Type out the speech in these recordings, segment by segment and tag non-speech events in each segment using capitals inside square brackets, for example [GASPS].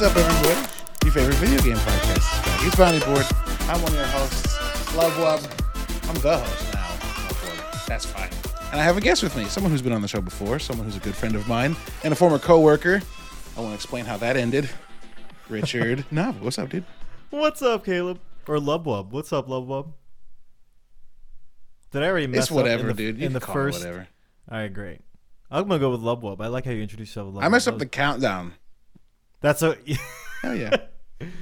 What's up, everybody? Your favorite video game podcast. It's Bounty Board. I'm one of your hosts, Love Wub. I'm the host now. Love That's fine. And I have a guest with me, someone who's been on the show before, someone who's a good friend of mine, and a former coworker. I want to explain how that ended. Richard [LAUGHS] Nav, what's up, dude? What's up, Caleb? Or Lubwub? What's up, Lubwub? Did I already mess It's whatever, up in the, dude. You in can the call it first? whatever. All right, great. I'm gonna go with Love Lubwub. I like how you introduced yourself. With I messed Lubwub. up the countdown. That's a. [LAUGHS] Hell yeah.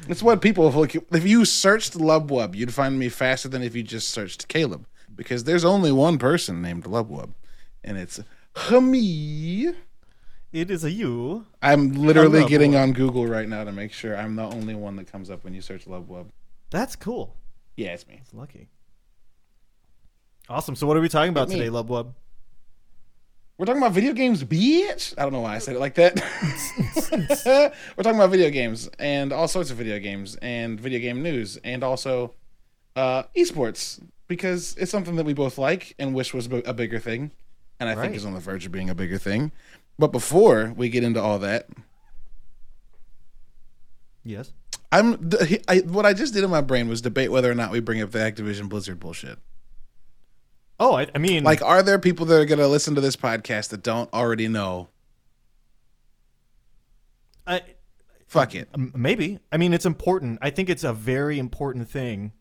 It's what people if, like, if you searched Lubwub, you'd find me faster than if you just searched Caleb. Because there's only one person named Lubwub. And it's me. it is a you. I'm literally Lubwub. getting on Google right now to make sure I'm the only one that comes up when you search Lubwub. That's cool. Yeah, it's me. It's lucky. Awesome. So, what are we talking about today, Lubwub? We're talking about video games, bitch. I don't know why I said it like that. [LAUGHS] We're talking about video games and all sorts of video games and video game news and also uh, esports because it's something that we both like and wish was a bigger thing, and I think is on the verge of being a bigger thing. But before we get into all that, Yes. I'm I, what I just did in my brain was debate whether or not we bring up the Activision Blizzard bullshit. Oh, I, I mean, Like, are there people that are going to listen to this podcast that don't already know? I, Fuck it. maybe. I mean, it's important. I think it's a very important thing.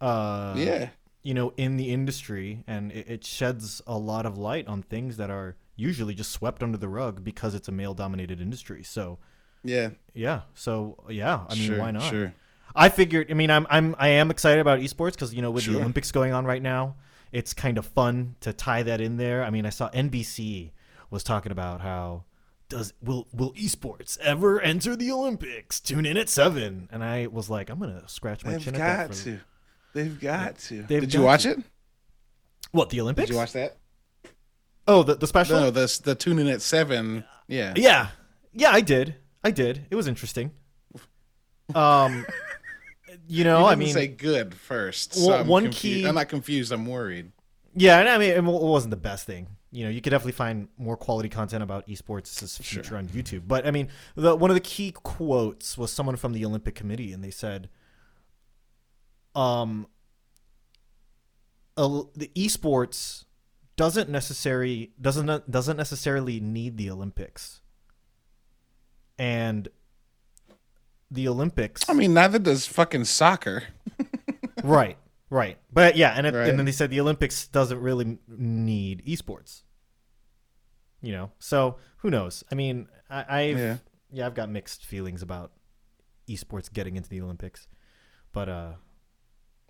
Uh, Yeah. you know, in the industry, and it, it sheds a lot of light on things that are usually just swept under the rug because it's a male-dominated industry. So, Yeah. yeah. So, yeah. I mean, sure, why not? Sure. I figured. I mean, I'm I'm I am excited about esports because you know with Sure. the Olympics going on right now, it's kind of fun to tie that in there. I mean, I saw NBC was talking about how does will will esports ever enter the Olympics? Tune in at seven, and I was like, I'm gonna scratch my They've chin. at that got for- to. They've got to. They've Did you watch to. it? What the Olympics? Did you watch that? Oh, the the special. No, the the tune in at seven. Yeah. Yeah, yeah, I did. I did. It was interesting. [LAUGHS] Um, you know, You I mean, say good first. So Well, I'm one key- I'm not confused. I'm worried. Yeah, and I mean, it wasn't the best thing. You know, you could definitely find more quality content about esports' future on YouTube. But I mean, the, one of the key quotes was someone from the Olympic Committee, and they said, "Um, the esports doesn't necessarily doesn't doesn't necessarily need the Olympics, and the Olympics." I mean, neither does fucking soccer. [LAUGHS] right right but yeah and, it, Right. and then they said the olympics doesn't really need esports you know so who knows i mean i I've, Yeah. yeah. i've got mixed feelings about esports getting into the olympics but uh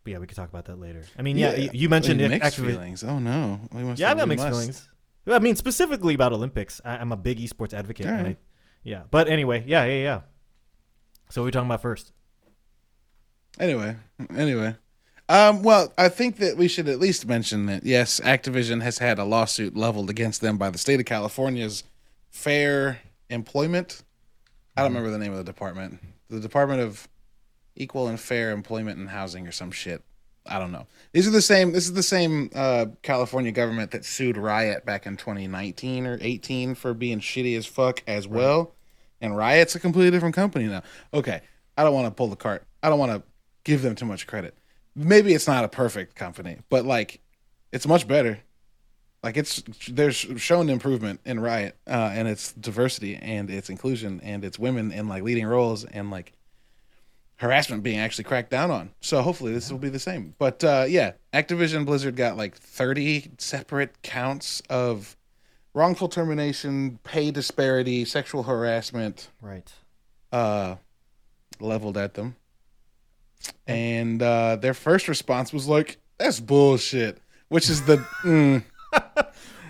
but yeah we could talk about that later i mean yeah, you, you mentioned mixed actually feelings. Oh no. Yeah i've got mixed must. feelings i mean specifically about olympics I, i'm a big esports advocate and I, yeah but anyway yeah yeah yeah so what are we talking about first Anyway, anyway. Um, well, I think that we should at least mention that yes, Activision has had a lawsuit leveled against them by the state of California's Fair Employment. I don't remember the name of the department. The Department of Equal and Fair Employment and Housing or some shit. I don't know. These are the same. This is the same uh, California government that sued Riot back in 2019 or 18 for being shitty as fuck as well. And Riot's a completely different company now. Okay, I don't want to pull the cart. I don't want to give them too much credit. Maybe it's not a perfect company, but like, it's much better. Like it's there's shown improvement in Riot uh, and its diversity and its inclusion and its women in like leading roles and like harassment being actually cracked down on. So hopefully this will be the same. But uh, yeah, Activision Blizzard got like 30 separate counts of wrongful termination, pay disparity, sexual harassment right uh, leveled at them. And uh, their first response was like, "That's bullshit," which is the [LAUGHS] mm,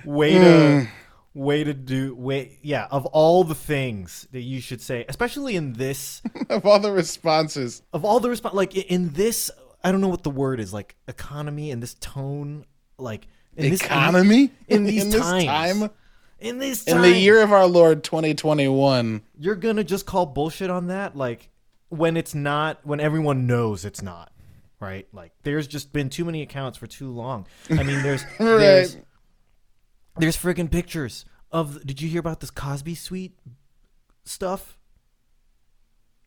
way to way to do way yeah of all the things that you should say especially in this [LAUGHS] of all the responses. of all the response like in this i don't know what the word is like economy and this tone like in this Economy [LAUGHS] in these this times. time in this in the year of our Lord 2021. you're gonna just call bullshit on that like when it's not when everyone knows it's not right like there's just been too many accounts for too long i mean there's [LAUGHS] there's Right. There's freaking pictures of. Did you hear about this Cosby Suite stuff?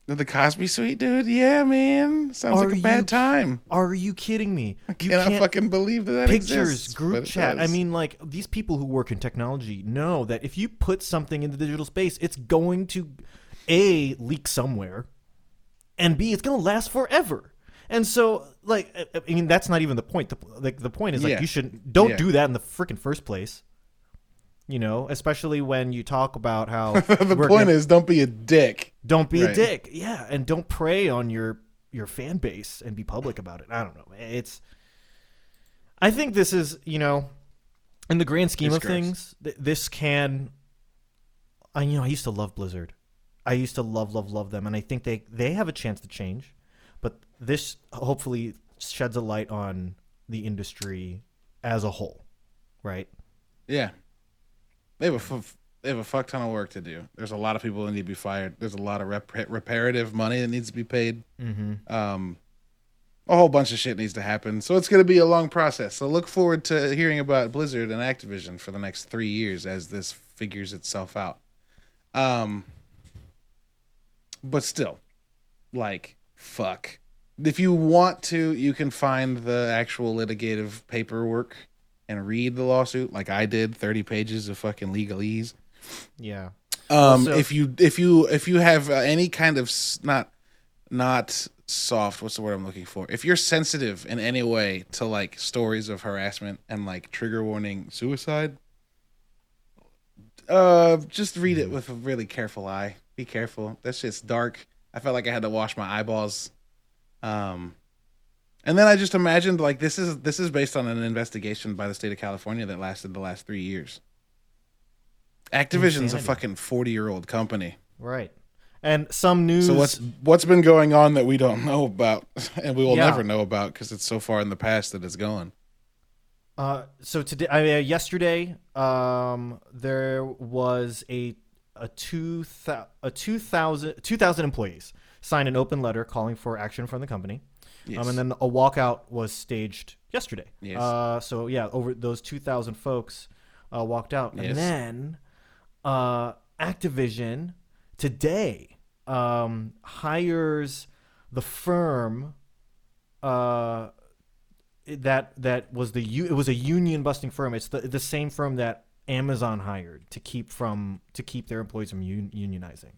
The Cosby Suite, dude. Yeah, man. Sounds Are like a bad you- time. Are you kidding me? I You cannot can't- fucking believe that that pictures, exists, group chat. I mean, like these people who work in technology know that if you put something in the digital space, it's going to a leak somewhere, and b it's going to last forever. And so, like, I- I mean, that's not even the point. The, like, the point is like Yeah. you shouldn't don't Yeah. do that in the freaking first place. You know, especially when you talk about how [LAUGHS] the point gonna- is, don't be a dick. don't be a dick. Yeah, and don't prey on your your fan base and be public about it. I don't know. It's I think this is, you know, in the grand scheme It's of gross. things, th- this can I you know, I used to love Blizzard. I used to love love love them and I think they they have a chance to change, but this hopefully sheds a light on the industry as a whole, right? Yeah, they have a f- they have a fuck ton of work to do. There's a lot of people that need to be fired. There's a lot of rep- reparative money that needs to be paid. Mhm. Um, a whole bunch of shit needs to happen. So it's going to be a long process. So look forward to hearing about Blizzard and Activision for the next three years as this figures itself out. Um, but still, like, fuck. If you want to, you can find the actual litigative paperwork and read the lawsuit, like I did, thirty pages of fucking legalese. Yeah. Um, Also- if you if you if you have uh, any kind of s- not not soft, what's the word I'm looking for? If you're sensitive in any way to like stories of harassment and like trigger warning suicide, uh, just read it with a really careful eye. Be careful. That shit's dark. I felt like I had to wash my eyeballs. Um, and then I just imagined like this is this is based on an investigation by the state of California that lasted the last three years. Activision's a fucking forty year old company. Right. And some news So what's what's been going on that we don't know about, [LAUGHS] and we will Yeah. never know about because it's so far in the past that it's going. Uh, so today, I, uh, yesterday, um, there was a a two a 2,000 2,000 employees signed an open letter calling for action from the company. Yes. Um, and then a walkout was staged yesterday. Yes. Uh, so yeah, over those two thousand folks uh, walked out, Yes. and then uh, Activision today um, hires the firm uh, that that was the u- it was a union busting firm. It's the the same firm that Amazon hired to keep from to keep their employees from un- unionizing.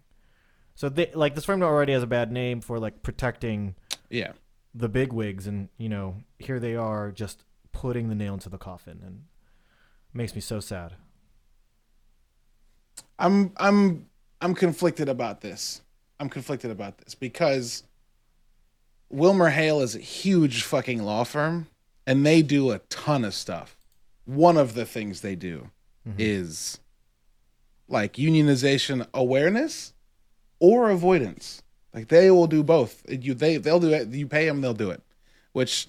So they like this firm already has a bad name for like protecting yeah. The big wigs and you know here they are just putting the nail into the coffin and makes me so sad I'm I'm I'm conflicted about this. I'm conflicted about this because WilmerHale is a huge fucking law firm and they do a ton of stuff. One of the things they do mm-hmm. is like unionization awareness or avoidance. Like they will do both. You they they'll do it. You pay them, they'll do it, which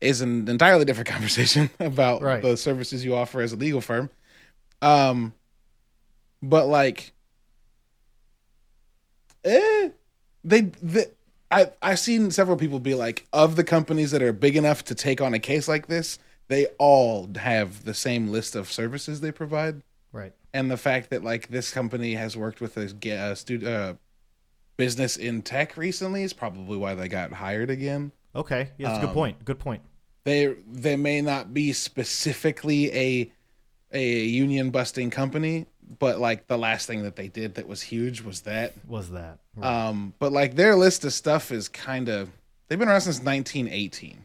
is an entirely different [LAUGHS] conversation about Right. the services you offer as a legal firm. Um, but like, eh, they, they I I've seen several people be like, of the companies that are big enough to take on a case like this, they all have the same list of services they provide right and the fact that like this company has worked with a ge- uh, stu- uh, business in tech recently is probably why they got hired again. okay yeah, that's a good Um, point good point They they may not be specifically a a union busting company, but like the last thing that they did that was huge was that. was that right. Um, but like their list of stuff is kind of they've been around since 1918.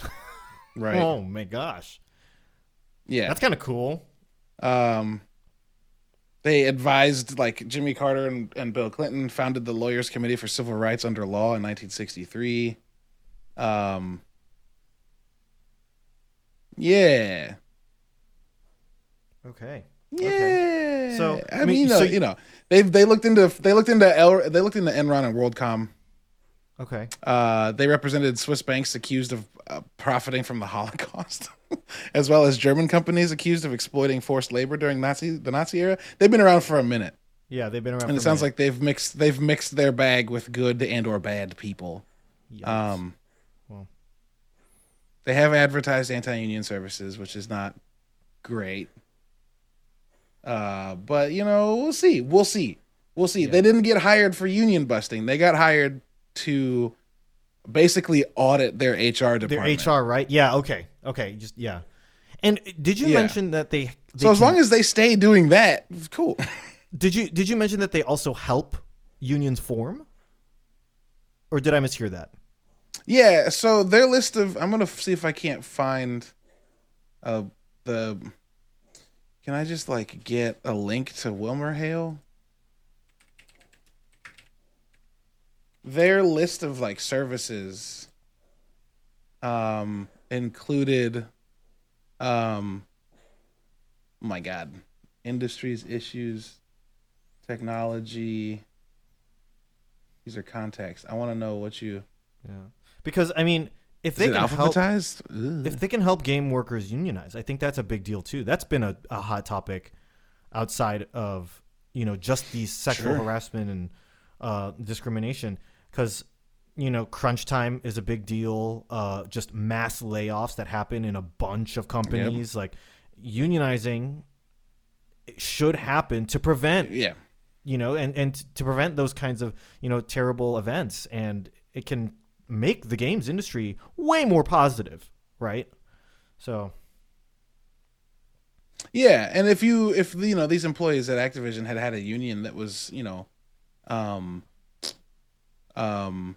[LAUGHS] right. oh my gosh yeah. that's kind of cool Um, they advised like Jimmy Carter and, and Bill Clinton founded the Lawyers Committee for Civil Rights under law in 1963. Um, yeah, okay yeah. So, I, I mean, mean, you know, so- you know, they've they looked into they looked into L, they looked into Enron and WorldCom. Okay Uh, they represented Swiss banks accused of uh, profiting from the Holocaust, [LAUGHS] as well as German companies accused of exploiting forced labor during Nazi the Nazi era. They've been around for a minute. yeah they've been around and for it a sounds minute. like they've mixed they've mixed their bag with good and or bad people. Yikes. Um, Well. they have advertised anti-union services, which is not great. Uh, but you know, we'll see. We'll see. We'll see. Yeah. They didn't get hired for union busting. They got hired to basically audit their HR department. Their. HR, right? Yeah. Okay. Okay. Just yeah. And did you Yeah. mention that they? they So as can- long as they stay doing that, cool. [LAUGHS] did you did you mention that they also help unions form? Or did I mishear that? Yeah, so their list of I'm gonna see if I can't find uh the can I just like get a link to WilmerHale? Their list of like services um included um oh my god industries issues technology these are contacts i want to know what you Yeah. Because I mean, if they can help Ugh. if they can help game workers unionize, I think that's a big deal too. That's been a, a hot topic outside of you know just these sexual Sure. harassment and uh, discrimination because you know crunch time is a big deal. Uh, just mass layoffs that happen in a bunch of companies, like unionizing should happen to prevent yeah you know, and and to prevent those kinds of you know terrible events, and it can make the games industry way more positive, right? So Yeah, and if you if you know these employees at Activision had had a union that was you know, um, um,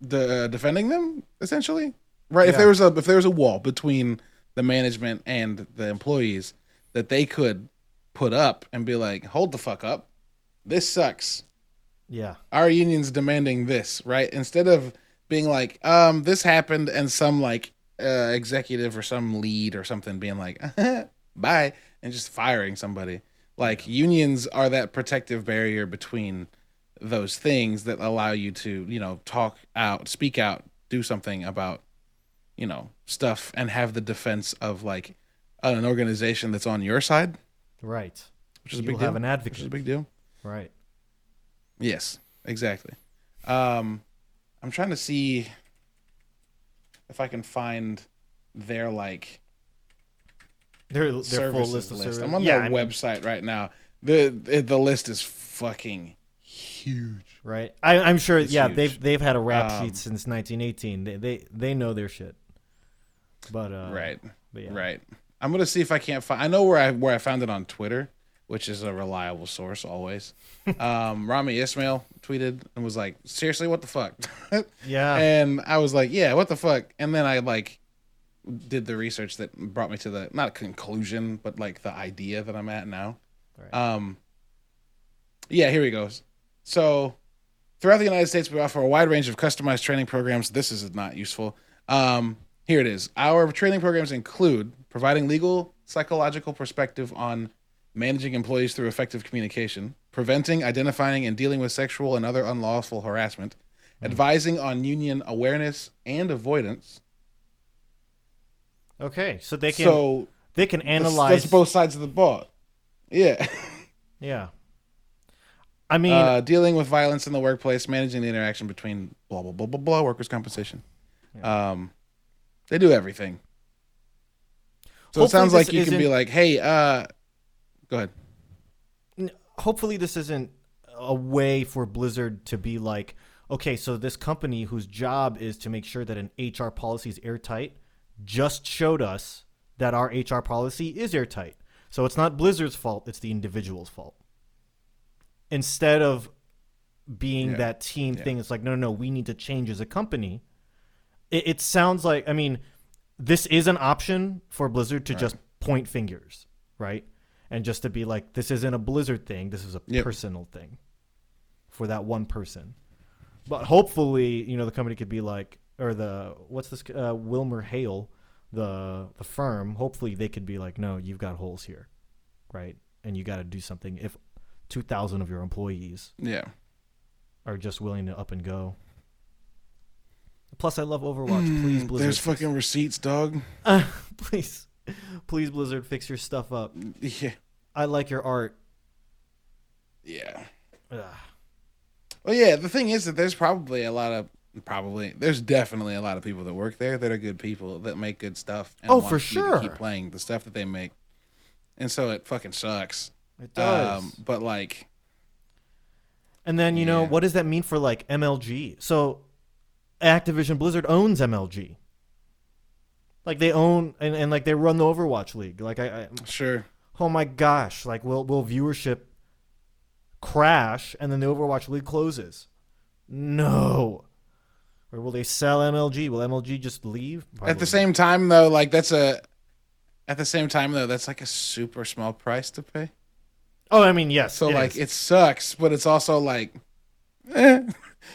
the defending them essentially, right? If there was a if there was a wall between the management and the employees that they could put up and be like, hold the fuck up, this sucks. yeah, Our union's demanding this, right? Instead of being like, um, this happened, and some like uh, executive or some lead or something being like, [LAUGHS] bye, and just firing somebody. Like unions are that protective barrier between those things that allow you to, you know, talk out, speak out, do something about, you know, stuff, and have the defense of like an organization that's on your side, right. which is a You'll big deal. have an which is a big deal. right? Yes, exactly. Um, I'm trying to see if I can find their like Their their full list of list. services. I'm on yeah, their I mean, website right now. the The list is fucking huge. right? I, I'm sure. It's yeah, huge. they've they've had a rap Um, sheet since 1918. They they they know their shit. But uh, right, but yeah. right. I'm gonna see if I can't find. I know where I where I found it on Twitter, which is a reliable source always. [LAUGHS] um, Rami Ismail tweeted and was like, "Seriously, what the fuck?" [LAUGHS] Yeah, and I was like, "Yeah, what the fuck?" And then I like did the research that brought me to the not conclusion, but like the idea that I'm at now. Right. Um, yeah, here he goes. So, throughout the United States, we offer a wide range of customized training programs. This is not useful. Um, here it is. Our training programs include providing legal, psychological perspective on managing employees through effective communication, preventing, identifying, and dealing with sexual and other unlawful harassment, advising on union awareness and avoidance. okay, so they can so they can that's- analyze. that's both sides of the ball. Yeah. [LAUGHS] yeah. I mean, uh, dealing with violence in the workplace, managing the interaction between blah blah blah blah blah workers' compensation. Um, they do everything. So Hopefully it sounds like you can be like, "Hey, uh, go ahead." hopefully this isn't a way for Blizzard to be like, okay, so this company whose job is to make sure that an HR policy is airtight just showed us that our HR policy is airtight. So it's not Blizzard's fault, it's the individual's fault. Instead of being Yeah. that team Yeah. thing, it's like, no, no, no, we need to change as a company. It, it sounds like, I mean, this is an option for Blizzard to just point fingers, right? And just to be like, this isn't a Blizzard thing, this is a Yep. personal thing for that one person. But hopefully, you know, the company could be like, or the what's this? Uh, WilmerHale, the the firm. Hopefully, they could be like, no, you've got holes here, right? And you got to do something. If two thousand of your employees Yeah. are just willing to up and go. Plus, I love Overwatch. Please, Blizzard. Mm, There's fucking receipts, dog. Uh, [LAUGHS] please, please, Blizzard, fix your stuff up. Yeah. I like your art. Yeah. Ugh. Well, yeah. The thing is that there's probably a lot of probably there's definitely a lot of people that work there that are good people that make good stuff. And Oh, for sure. Keep playing the stuff that they make, and so it fucking sucks It does. Um, but like, and then you know what does that mean for like MLG? So Activision Blizzard owns MLG. Like they own and, and like they run the Overwatch League. Like I, I sure, oh my gosh, like will will viewership crash and then the Overwatch League closes? No. Or will they sell MLG? Will MLG just leave? at the same time though, like that's a. At the same time though, that's like a super small price to pay. Oh, I mean, yes. So it like is. it sucks, but it's also like, [LAUGHS] eh,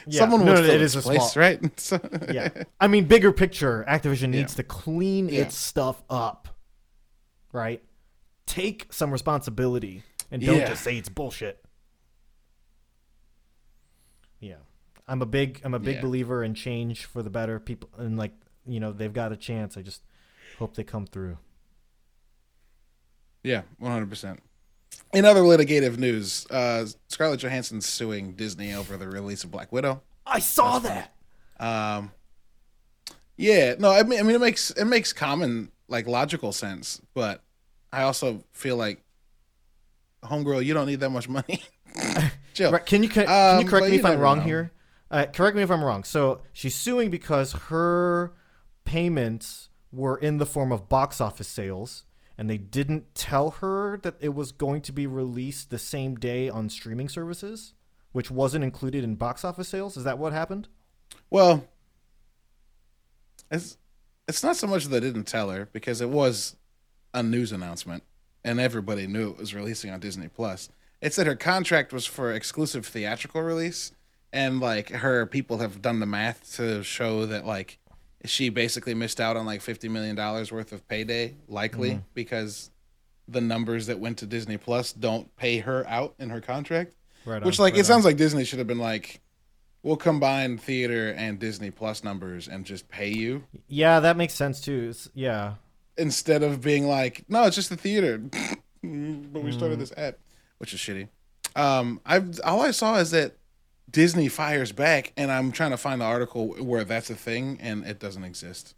Yeah. someone No, will no, it is a place, small- right? [LAUGHS] So, yeah. I mean, bigger picture, Activision Yeah. needs to clean Yeah. its stuff up, right? Take some responsibility and don't Yeah. just say it's bullshit. Yeah, I'm a big I'm a big Yeah. believer in change for the better. People and like you know they've got a chance. I just hope they come through. Yeah, one hundred percent. In other litigative news, uh, Scarlett Johansson's suing Disney over the release of Black Widow. I saw That's that. Um, yeah, no, I mean, I mean, it makes it makes common like logical sense, but I also feel like, homegirl, you don't need that much money. [LAUGHS] Chill. Right, Can you can, can Um, you correct but me if I'm wrong know. here? Uh, correct me if I'm wrong. So she's suing because her payments were in the form of box office sales, and they didn't tell her that it was going to be released the same day on streaming services, which wasn't included in box office sales. Is that what happened? Well, it's it's not so much that they didn't tell her because it was a news announcement and everybody knew it was releasing on Disney Plus. It's that her contract was for exclusive theatrical release and like her people have done the math to show that like she basically missed out on like 50 million dollars worth of payday likely because the numbers that went to Disney Plus don't pay her out in her contract. Right. Which like it sounds like Disney should have been like, we'll combine theater and Disney Plus numbers and just pay you Yeah, that makes sense too. It's, yeah. instead of being like, no, it's just the theater. [LAUGHS] but we started this ad, which is shitty. Um, I've all I saw is that Disney fires back, and I'm trying to find the article where that's a thing, and it doesn't exist.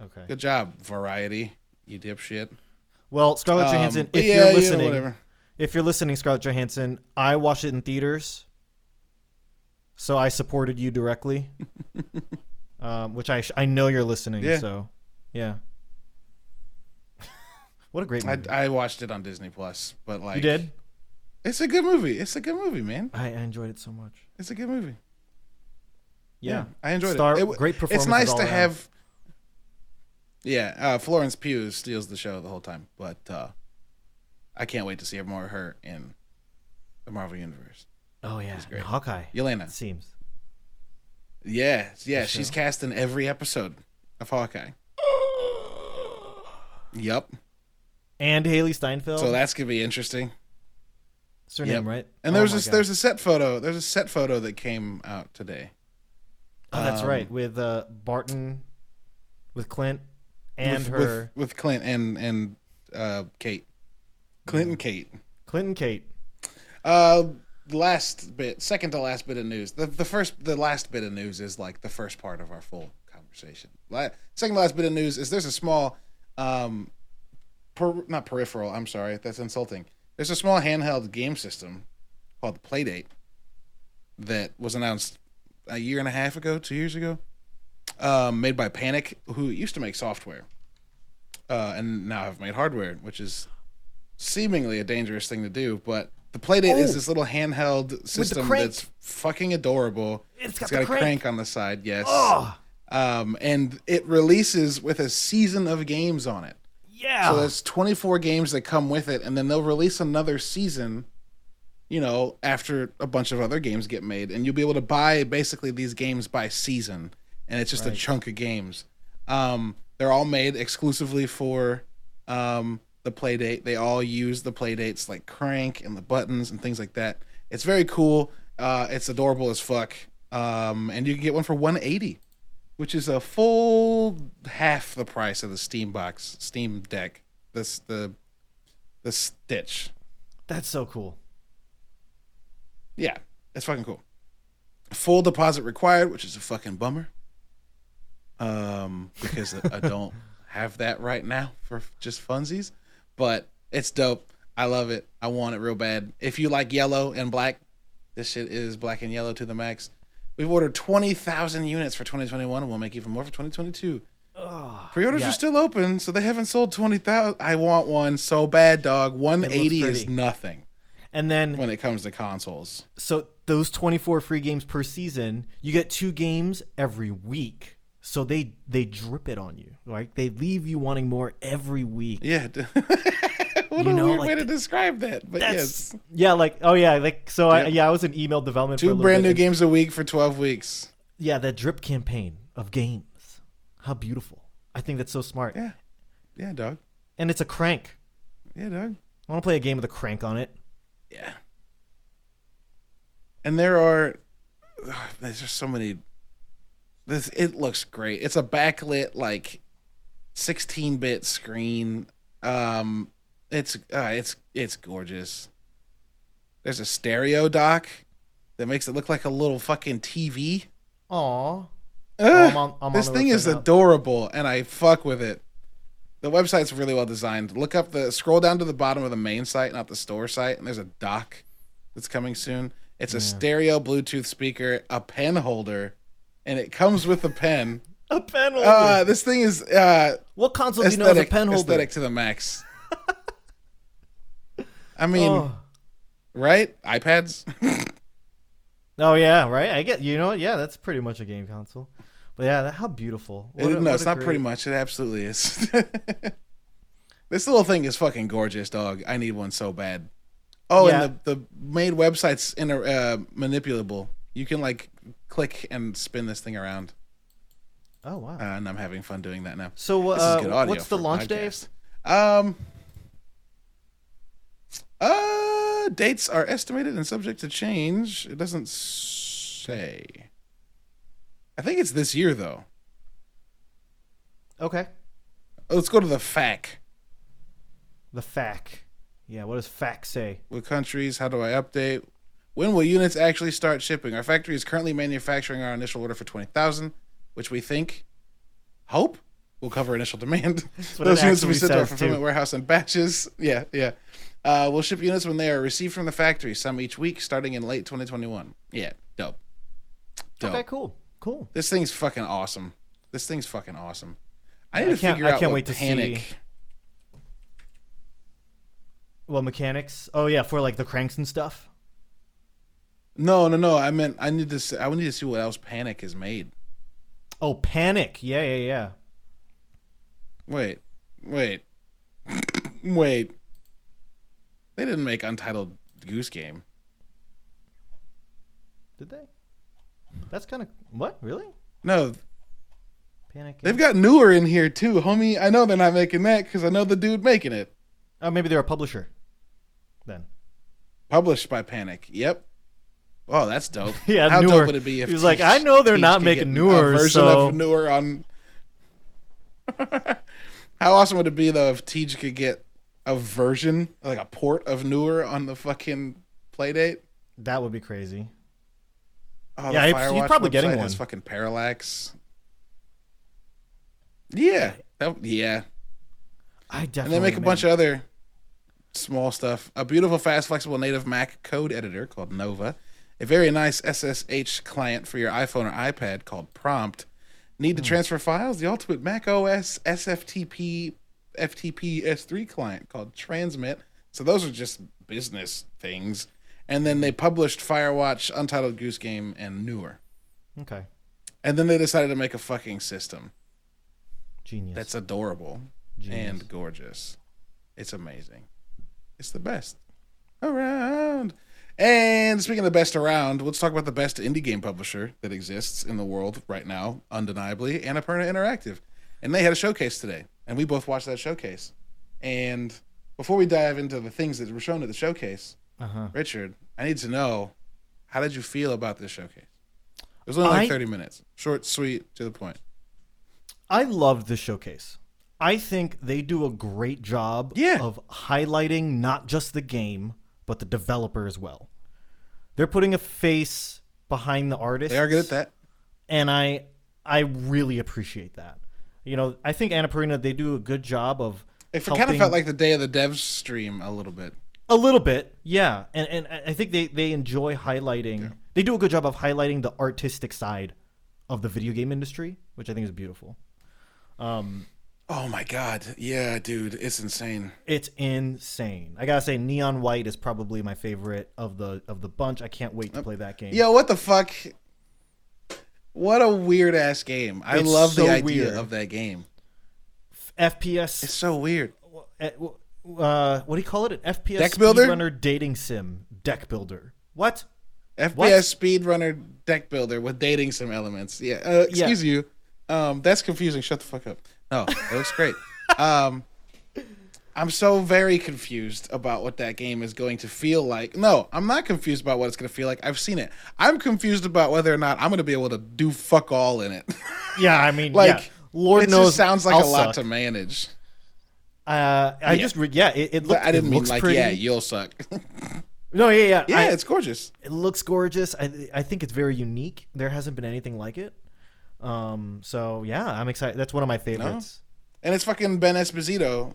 Okay. Good job, Variety, you dipshit. Well, Scarlett Um, Johansson, if yeah, you're you know, listening, whatever. if you're listening, Scarlett Johansson, I watched it in theaters, so I supported you directly. [LAUGHS] um, which I sh- I know you're listening. Yeah. So, yeah. [LAUGHS] what a great I! I watched it on Disney Plus, but like you did? It's a good movie. It's a good movie, man. I, I enjoyed it so much. It's a good movie. Yeah, I enjoyed Star- it. it. great performance. It's nice to around. have. Yeah, uh, Florence Pugh steals the show the whole time, but uh, I can't wait to see more of her in the Marvel Universe. Oh yeah, She's great. Hawkeye. Yelena. It seems. Yeah, yeah, she's show. cast in every episode of Hawkeye. [GASPS] Yep. And Hailee Steinfeld. So that's gonna be interesting. That's her Yep. name, right? And Oh there's my this, there's a set photo. There's a set photo that came out today. Oh, that's um, right. With uh, Barton, with Clint, and with, her with, with Clint and and uh, Kate, Clint and Kate. Clint and Kate. Uh, last bit, second to last bit of news. The the first, the last bit of news is like the first part of our full conversation. La- second to last bit of news is there's a small, um, per, not peripheral. I'm sorry, that's insulting. There's a small handheld game system called the Playdate that was announced a year and a half ago, two years ago, um, made by Panic, who used to make software, uh, and now have made hardware, which is seemingly a dangerous thing to do. But the Playdate Oh. is this little handheld system that's fucking adorable. It's got It's got a crank. crank on the side, yes. Oh, Um, and it releases with a season of games on it. Yeah. So there's 24 games that come with it, and then they'll release another season. You know, after a bunch of other games get made, and you'll be able to buy basically these games by season, and it's just a chunk of games. Um, they're all made exclusively for um, the Playdate. They all use the Playdates like crank and the buttons and things like that. It's very cool. Uh, it's adorable as fuck, um, and you can get one for 180 which is a full half the price of the Steam box, Steam Deck. This the the Stitch. That's so cool. Yeah, it's fucking cool. Full deposit required, which is a fucking bummer. Um, because I don't [LAUGHS] have that right now for just funsies, but it's dope. I love it. I want it real bad. If you like yellow and black, this shit is black and yellow to the max. We've ordered 20,000 units for 2021 and we'll make even more for 2022. Pre-orders yeah. are still open, so they haven't sold 20,000. I want one so bad, dog. 180 is nothing And then when it comes to consoles. so those 24 free games per season, you get two games every week. So they they drip it on you, right? They leave you wanting more every week. Yeah. [LAUGHS] [LAUGHS] what You a know, weird like way to describe that. But yes. yeah, like oh yeah, like so I yeah I was in email development for a Two brand bit, new and- games a week for 12 weeks. Yeah, that drip campaign of games. How beautiful! I think that's so smart. Yeah. Yeah, dog. And it's a crank. Yeah, dog. I want to play a game with a crank on it. Yeah. And there are [SIGHS] there's just so many this it looks great. It's a backlit like 16-bit screen. Um it's uh, it's it's gorgeous. There's a stereo dock that makes it look like a little fucking TV. Aw. Ugh, I'm on- I'm this thing is now. adorable, and I fuck with it. The website's really well designed. Look up the scroll down to the bottom of the main site, not the store site, and there's a dock that's coming soon. It's a stereo Bluetooth speaker, a pen holder, and it comes with a pen. [LAUGHS] A pen holder. Uh, this thing is uh, what console do you know has a pen holder? aesthetic to the max. I mean, Oh. right? iPads. [LAUGHS] Oh yeah, right. I get you know? Yeah, that's pretty much a game console. But yeah, that, how beautiful. It- a- no, it's not great- pretty much. It absolutely is. [LAUGHS] this little thing is fucking gorgeous, dog. I need one so bad. Oh, Yeah. and the the made website's in uh, manipulable. You can like click and spin this thing around, Oh wow. uh, and I'm having fun doing that now. so uh, is good audio. what's the launch day? Um. Uh, dates are estimated and subject to change. It doesn't say. I think it's this year though. Okay. Let's go to the FAQ. The FAQ. Yeah, what does FAQ say? What countries? How do I update? When will units actually start shipping? Our factory is currently manufacturing our initial order for 20,000, which we think, hope, will cover initial demand. Those units will be sent to our fulfillment too. warehouse in batches. Yeah, yeah. Uh, we'll ship units when they are received from the factory, some each week, starting in late 2021. Yeah, dope. Dope. Okay, cool. Cool. This thing's fucking awesome. This thing's fucking awesome. I need I to can't- figure I out can't what wait to panic. see- Well, mechanics. Oh yeah, for like the cranks and stuff. No, no, no. I meant I need to. See, I need to see what else Panic has made. Oh, panic. Yeah, yeah, yeah. Wait, wait, [COUGHS] wait. They didn't make Untitled Goose Game. Did they? That's kind of what? Really? No, Panic. they've got Nour in here too, homie. I know they're not making that because I know the dude making it. Oh, maybe they're a publisher. Then. Published by Panic. Yep. Oh, that's dope. [LAUGHS] Yeah, How Nour. dope would it be if he's like, [LAUGHS] I know they're not making Nour, a version so- of Nour on. [LAUGHS] How awesome would it be though if Teach could get a version, like a port of Nour on the fucking Playdate? That would be crazy. Oh, Yeah, the he's- probably getting one. Fucking parallax. Yeah, that, yeah, I definitely. and they make a bunch of other small stuff. A beautiful, fast, flexible native Mac code editor called Nova. A very nice SSH client for your iPhone or iPad called Prompt. Need Hmm. to transfer files? The ultimate Mac OS SFTP FTP S3 client called Transmit. So those are just business things. And then they published Firewatch, Untitled Goose Game, and Nour. Okay. And then they decided to make a fucking system Genius. that's adorable Genius. and gorgeous. It's amazing. It's the best around. And speaking of the best around, let's talk about the best indie game publisher that exists in the world right now, undeniably, Annapurna Interactive. And they had a showcase today, and we both watched that showcase. And before we dive into the things that were shown at the showcase, Uh huh. Richard, I need to know how did you feel about this showcase? It was only like I- 30 minutes. Short, sweet, to the point. I loved the showcase. I think they do a great job Yeah. of highlighting not just the game, but the developer as well. They're putting a face behind the artist. They are good at that. and I I really appreciate that. You know, I think Anna Annapurna they do a good job of It kind of felt like the day of the devs stream a little bit. A little bit, yeah, and and I think they they enjoy highlighting. They do a good job of highlighting the artistic side of the video game industry, which I think is beautiful. Um, Oh my god. Yeah, dude, it's insane. it's insane. I gotta say, Neon White is probably my favorite of the of the bunch. I can't wait to play that game. Yo, what the fuck? What a weird ass game. I It's love so the idea weird. of that game. FPS. It's so weird. uh, uh, what do you call it? An FPS Deck builder? speedrunner dating sim deck builder. What? FPS What? speedrunner deck builder with dating sim elements. Yeah. Uh, excuse you. Um, that's confusing. Shut the fuck up. No, it looks great. [LAUGHS] um, I'm so very confused about what that game is going to feel like. No, I'm not confused about what it's going to feel like. I've seen it. I'm confused about whether or not I'm going to be able to do fuck all in it. [LAUGHS] Yeah, I mean, [LAUGHS] like, yeah. Lord it knows. just sounds like I'll a lot suck. to manage. Uh, I Yeah. just re- yeah, it, it looked. I didn't mean like, pretty. yeah, you'll suck. [LAUGHS] No, yeah, yeah. yeah, I- it's gorgeous. it looks gorgeous. I I think it's very unique. There hasn't been anything like it. Um. So yeah, I'm excited. That's one of my favorites. And it's fucking Ben Esposito.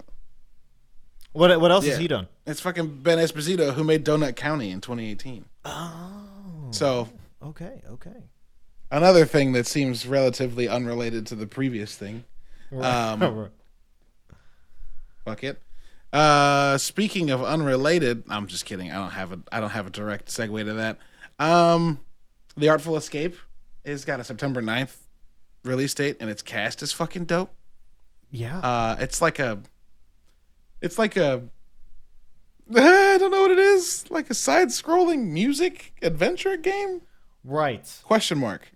What What else Yeah. has he done? It's fucking Ben Esposito who made Donut County in 2018. Oh. So Okay. Okay. another thing that seems relatively unrelated to the previous thing. Um, [LAUGHS] Fuck it. Uh, speaking of unrelated, I'm just kidding. I don't have a I don't have a direct segue to that. Um, The Artful Escape is got a September 9th release date, and its cast is fucking dope. yeah. Uh, it's like a, it's like a, [LAUGHS] I don't know what it is. Like a side-scrolling music adventure game? right. Question mark.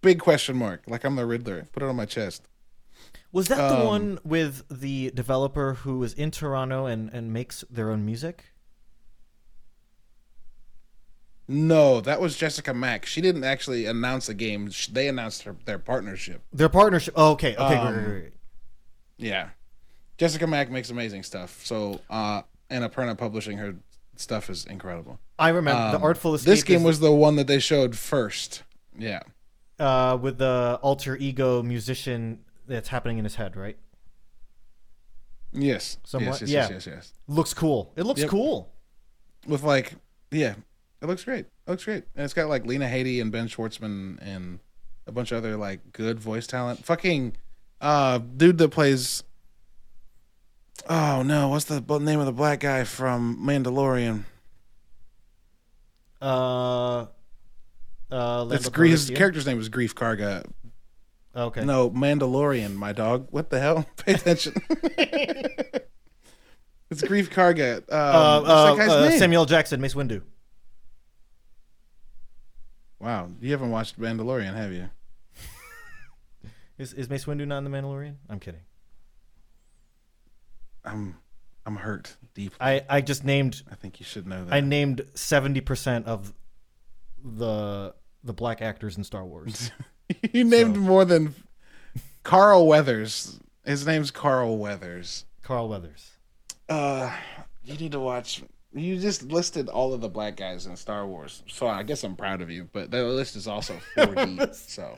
Big question mark. Like I'm the Riddler. Put it on my chest. Was that the um, one with the developer who is in Toronto and and makes their own music? No, that was Jessica Mack. She didn't actually announce the game. They announced her, their partnership. Their partnership. Oh, okay. Okay. Um, great, great, great. Yeah. Jessica Mack makes amazing stuff. So, uh, Annapurna publishing her stuff is incredible. I remember the Um, Artful Escape. This game was the one that they showed first. Yeah. uh, with the alter ego musician that's happening in his head, right? Yes. Somewhat, yes, yes, yeah. yes, yes, yes. Looks cool. It looks Yep. cool. With like, yeah, it looks great. It looks great, and it's got like Lena Headey and Ben Schwartzman and a bunch of other like good voice talent. Fucking, uh, dude that plays. Oh no! What's the name of the black guy from Mandalorian? Uh, uh, That's Greef. His character's name was Greef Karga. Okay. No, Mandalorian, my dog. What the hell? [LAUGHS] Pay attention. [LAUGHS] it's Greef Karga. Um, Uh, what's uh, that guy's uh, name? Samuel Jackson, Mace Windu. Wow, you haven't watched Mandalorian, have you? [LAUGHS] Is is Mace Windu not in the Mandalorian? I'm kidding. I'm, I'm hurt deeply. I I just named I think you should know that. I named seventy percent of the the black actors in Star Wars. [LAUGHS] you named So- more than Carl Weathers. His name's Carl Weathers. Carl Weathers. Uh, you need to watch. You just listed all of the black guys in Star Wars, so I guess I'm proud of you. But the list is also [LAUGHS] four deep. So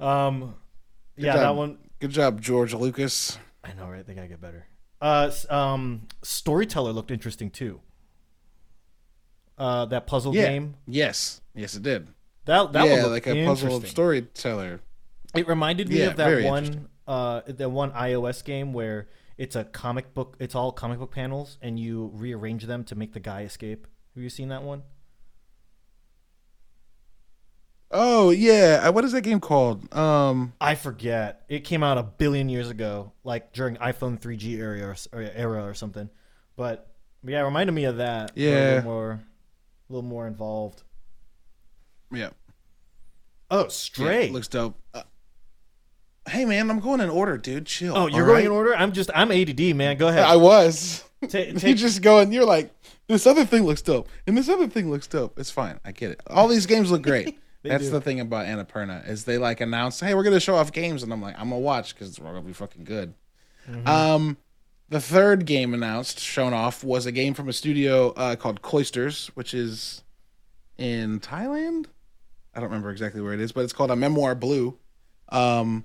Um, yeah, job. that one. good job, George Lucas. I know, right? They gotta get better. Uh, um, Storyteller looked interesting too. Uh, that puzzle Yeah. game. Yes, yes, it did. That that one yeah, looked like a puzzle storyteller. It reminded me Yeah, of that one uh that one iOS game where it's a comic book it's all comic book panels and you rearrange them to make the guy escape. Have you seen that one? Oh yeah, Uh, what is that game called? Um, I forget. It came out a billion years ago, like during iPhone 3G era or, era or something. But, yeah, it reminded me of that. but A Yeah. little more, a little more involved. yeah, Oh, yeah, Stray. looks dope. Uh, hey man, I'm going in order, dude. Chill. oh, you're going right? in order. I'm just I'm ADD, man. Go ahead. I was. [LAUGHS] You just go and you're like, this other thing looks dope, and this other thing looks dope. It's fine. I get it. All these games look great. [LAUGHS] They That's do. the thing about Annapurna is they like announce, hey, we're gonna show off games, and I'm like, I'm gonna watch because we're gonna be fucking good. Mm-hmm. Um, the third game announced, shown off, was a game from a studio uh, called Cloisters, which is in Thailand. I don't remember exactly where it is, but it's called a Memoir Blue. Um,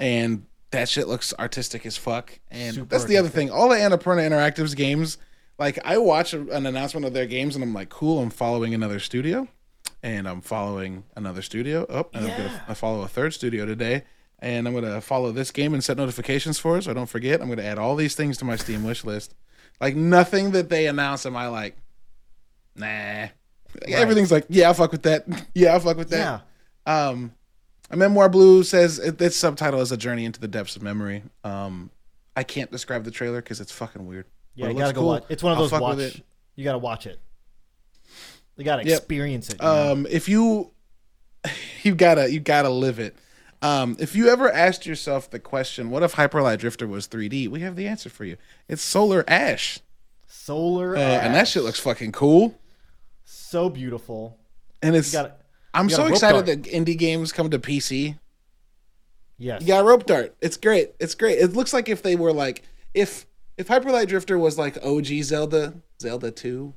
and that shit looks artistic as fuck. And Super that's the other thing. All the Annapurna Interactives games Like I watch a- an announcement of their games and I'm like, cool. I'm following another studio, and I'm following another studio. Oh, and I'm gonna I follow a third studio today, and I'm gonna follow this game and set notifications for it so I don't forget. I'm gonna add all these things to my Steam wish list. Like nothing that they announce am I like, nah. Everything's like, yeah, I'll fuck with that. [LAUGHS] Yeah, I'll fuck with that. Yeah. Um, a memoir blue says it, its subtitle is a journey into the depths of memory. Um, I can't describe the trailer because it's fucking weird. Yeah, you gotta go cool. watch. It's one of those watch. You gotta watch it. You gotta Yep. experience it. you know? Um, if you [LAUGHS] you gotta you gotta live it. Um, if you ever asked yourself the question, "What if Hyperlight Drifter was 3D?" We have the answer for you. It's Solar Ash, Solar, uh, and that shit looks fucking cool. so beautiful. And it's got I'm so excited dart. that indie games come to PC. yes. You got rope dart. It's great. It's great. It looks like if they were like if if Hyperlight Drifter was like OG Zelda, Zelda 2,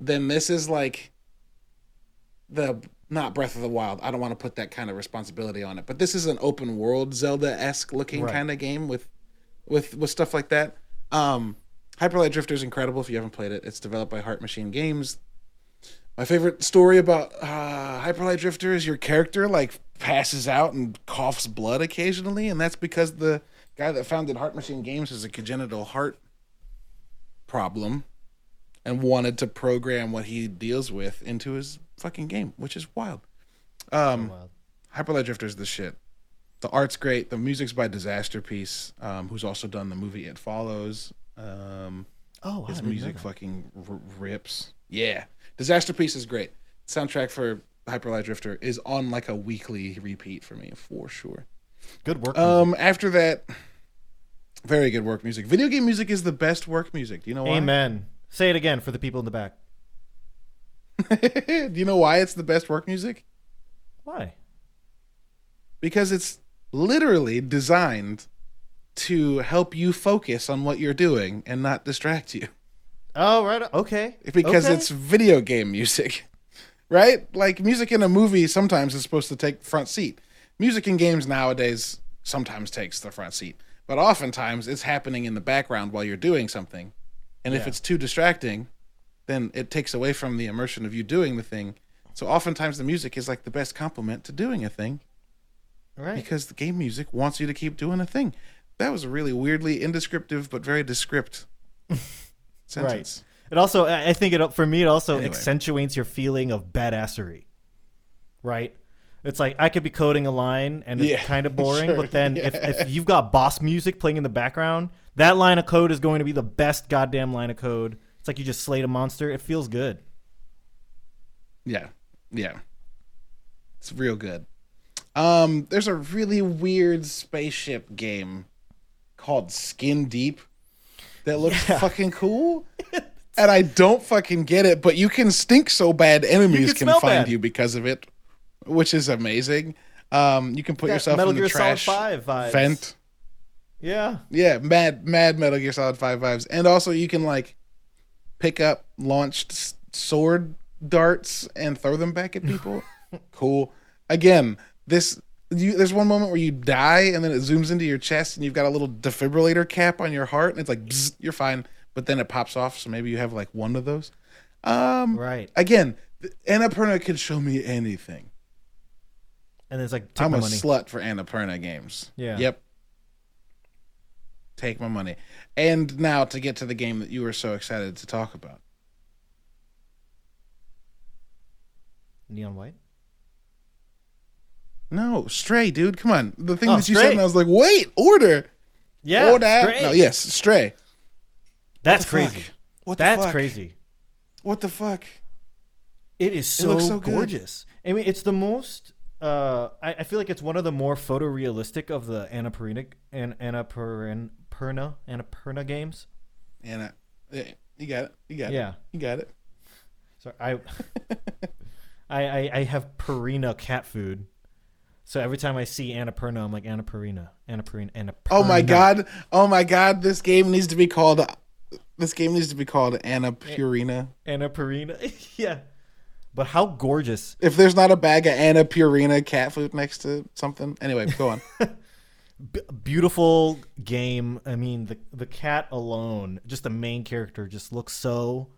then this is like the not Breath of the Wild. I don't want to put that kind of responsibility on it, but this is an open world Zelda-esque looking Right. kind of game with with with stuff like that. Um Hyperlight Drifter is incredible if you haven't played it. It's developed by Heart Machine Games. My favorite story about uh, Hyperlight Drifter is your character like passes out and coughs blood occasionally, and that's because the guy that founded Heart Machine Games has a congenital heart problem and wanted to program what he deals with into his fucking game, which is wild. Um, Wild. Hyperlight Drifter is the shit. The art's great. The music's by Disasterpeace, um, who's also done the movie It Follows. Um, Oh, wow, his music fucking r- rips. Yeah, Disasterpeace is great. Soundtrack for Hyperlight Drifter is on like a weekly repeat for me for sure. Good work. Um, after that, very good work music. Video game music is the best work music. Do you know why? Amen. Say it again for the people in the back. [LAUGHS] Do you know why it's the best work music? Why? Because it's literally designed to help you focus on what you're doing and not distract you. Oh, right. Okay. because Okay. it's video game music, [LAUGHS] right? Like music in a movie sometimes is supposed to take front seat. Music in games nowadays sometimes takes the front seat, but oftentimes it's happening in the background while you're doing something. And if it's too distracting, then it takes away from the immersion of you doing the thing. So oftentimes the music is like the best complement to doing a thing right. because the game music wants you to keep doing a thing. That was a really weirdly indescriptive but very descript [LAUGHS] sentence. Right. It also, I I think it for me, it also Anyway. accentuates your feeling of badassery. Right. It's like I could be coding a line and it's Yeah, [LAUGHS] kind of boring, sure, but then yeah. if, if you've got boss music playing in the background, that line of code is going to be the best goddamn line of code. It's like you just slayed a monster. It feels good. Yeah. Yeah. It's real good. Um, there's a really weird spaceship game called Skin Deep that looks Yeah. fucking cool. [LAUGHS] and I don't fucking get it, but you can stink so bad enemies can can, find bad. you because of it, which is amazing. Um, you can put yourself Metal in the Gear Solid 5 vibes. vent. Yeah. Yeah, mad mad Metal Gear Solid 5 vibes. And also you can like pick up launched s- sword darts and throw them back at people. [LAUGHS] cool. Again, this you, there's one moment where you die and then it zooms into your chest and you've got a little defibrillator cap on your heart and it's like bzz, you're fine, but then it pops off. So maybe you have like one of those. Um, Right. again, Annapurna could show me anything. And it's like, I'm a money. slut for Annapurna games. Yeah. Yep. Take my money. And now to get to the game that you were so excited to talk about. Neon White? No, Stray, dude. Come on. The thing Oh, that you Stray. said, and I was like, wait, order. Yeah. order. Stray. No, yes, Stray. That's the crazy. fuck? What the That's fuck? crazy. What the fuck? It is so, looks so good. gorgeous. I mean, it's the most. Uh, I, I feel like it's one of the more photorealistic of the Annapurna and Annapurna Perna Annapurna games. Yeah, you got it. You got it. Yeah. You got it. So I, [LAUGHS] I, I, I have Purina cat food. So every time I see Annapurna, I'm like Annapurna, Annapurna, Annapurna. Oh my god. Oh my god. This game needs to be called. This game needs to be called Anna Purina. Annapurna. [LAUGHS] yeah. But how gorgeous! If there's not a bag of Anna Purina cat food next to something, anyway, go on. [LAUGHS] B- beautiful game. I mean, the the cat alone, just the main character, just looks so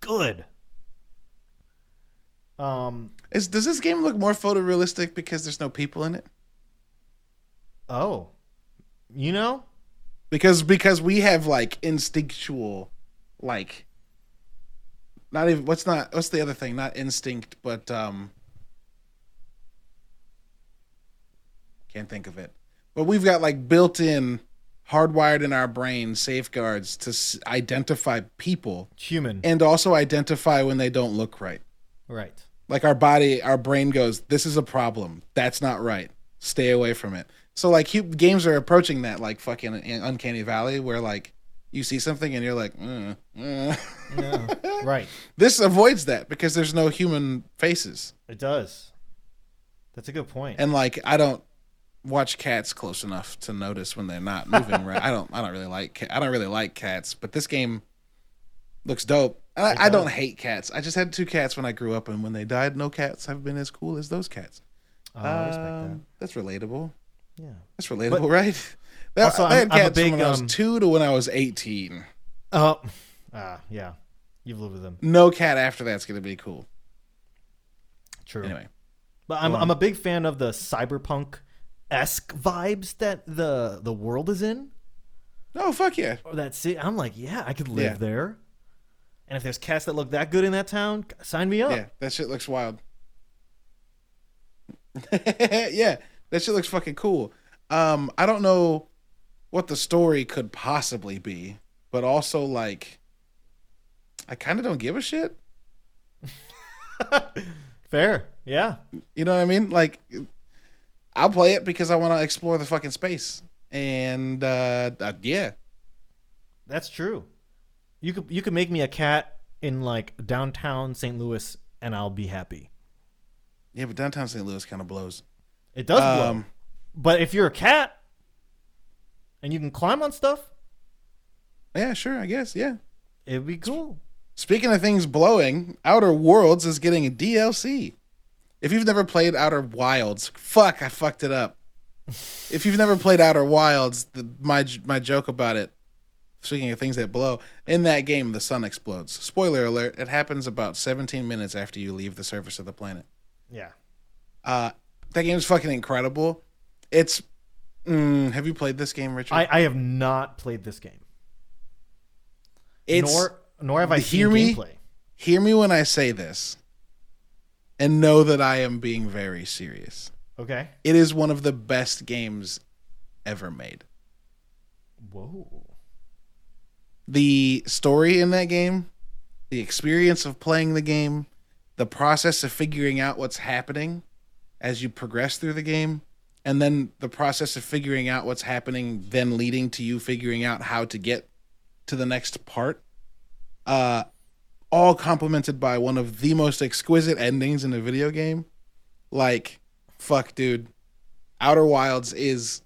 good. Um. Is does this game look more photorealistic because there's no people in it? Oh, you know, Because because we have like instinctual, like, not even what's not what's the other thing? Not instinct, but um, can't think of it. But we've got like built-in, hardwired in our brain safeguards to s- identify people human. and also identify when they don't look right. right. like our body our brain goes this is a problem that's not right stay away from it so like games are approaching that like fucking uncanny valley where like you see something and you're like uh, uh. Yeah. [LAUGHS] right. this avoids that because there's no human faces It does. That's a good point. and like i don't watch cats close enough to notice when they're not moving right i don't i don't really like i don't really like cats but this game looks dope I, I don't hate cats i just had two cats when i grew up and when they died no cats have been as cool as those cats Oh, I respect Um, That's relatable. Yeah. That's relatable, right? That, Also, I had I'm- I'm a cats big, from when I was um, two to when I was eighteen. Oh. Ah, yeah. You've lived with them. No cat after that's gonna be cool. True. Anyway, But I'm. I'm a big fan of the cyberpunk esque vibes that the the world is in. oh fuck yeah, Or that city. I'm like, yeah, I could live Yeah. there. And if there's cats that look that good in that town, sign me up. yeah, that shit looks wild. [LAUGHS] yeah, that shit looks fucking cool. Um, I don't know what the story could possibly be, but also like, I kind of don't give a shit. [LAUGHS] Fair. Yeah. You know what I mean? Like, I'll play it because I want to explore the fucking space, and uh, uh, yeah, That's true. You could you could make me a cat in like downtown St. Louis and I'll be happy. yeah. But downtown St. Louis kind of blows. It does blow. Um, But if you're a cat and you can climb on stuff, yeah, sure, I guess, yeah. it'd be cool. Speaking of things blowing, Outer Worlds is getting a DLC. If you've never played Outer Wilds, fuck, I fucked it up. [LAUGHS] if you've never played Outer Wilds, the, my my joke about it. Speaking of things that blow, in that game the sun explodes. Spoiler alert: it happens about 17 minutes after you leave the surface of the planet. Yeah. Uh, that game's fucking incredible. It's. Mm, have you played this game, Richard? I, I have not played this game. it's nor nor have I seen hear me? gameplay. hear me when I say this, and know that I am being very serious. Okay. It is one of the best games ever made. Whoa. The story in that game, the experience of playing the game, the process of figuring out what's happening as you progress through the game, and then the process of figuring out what's happening, then leading to you figuring out how to get to the next part. Uh, all complemented by one of the most exquisite endings in a video game. Like, fuck, dude. Outer Wilds is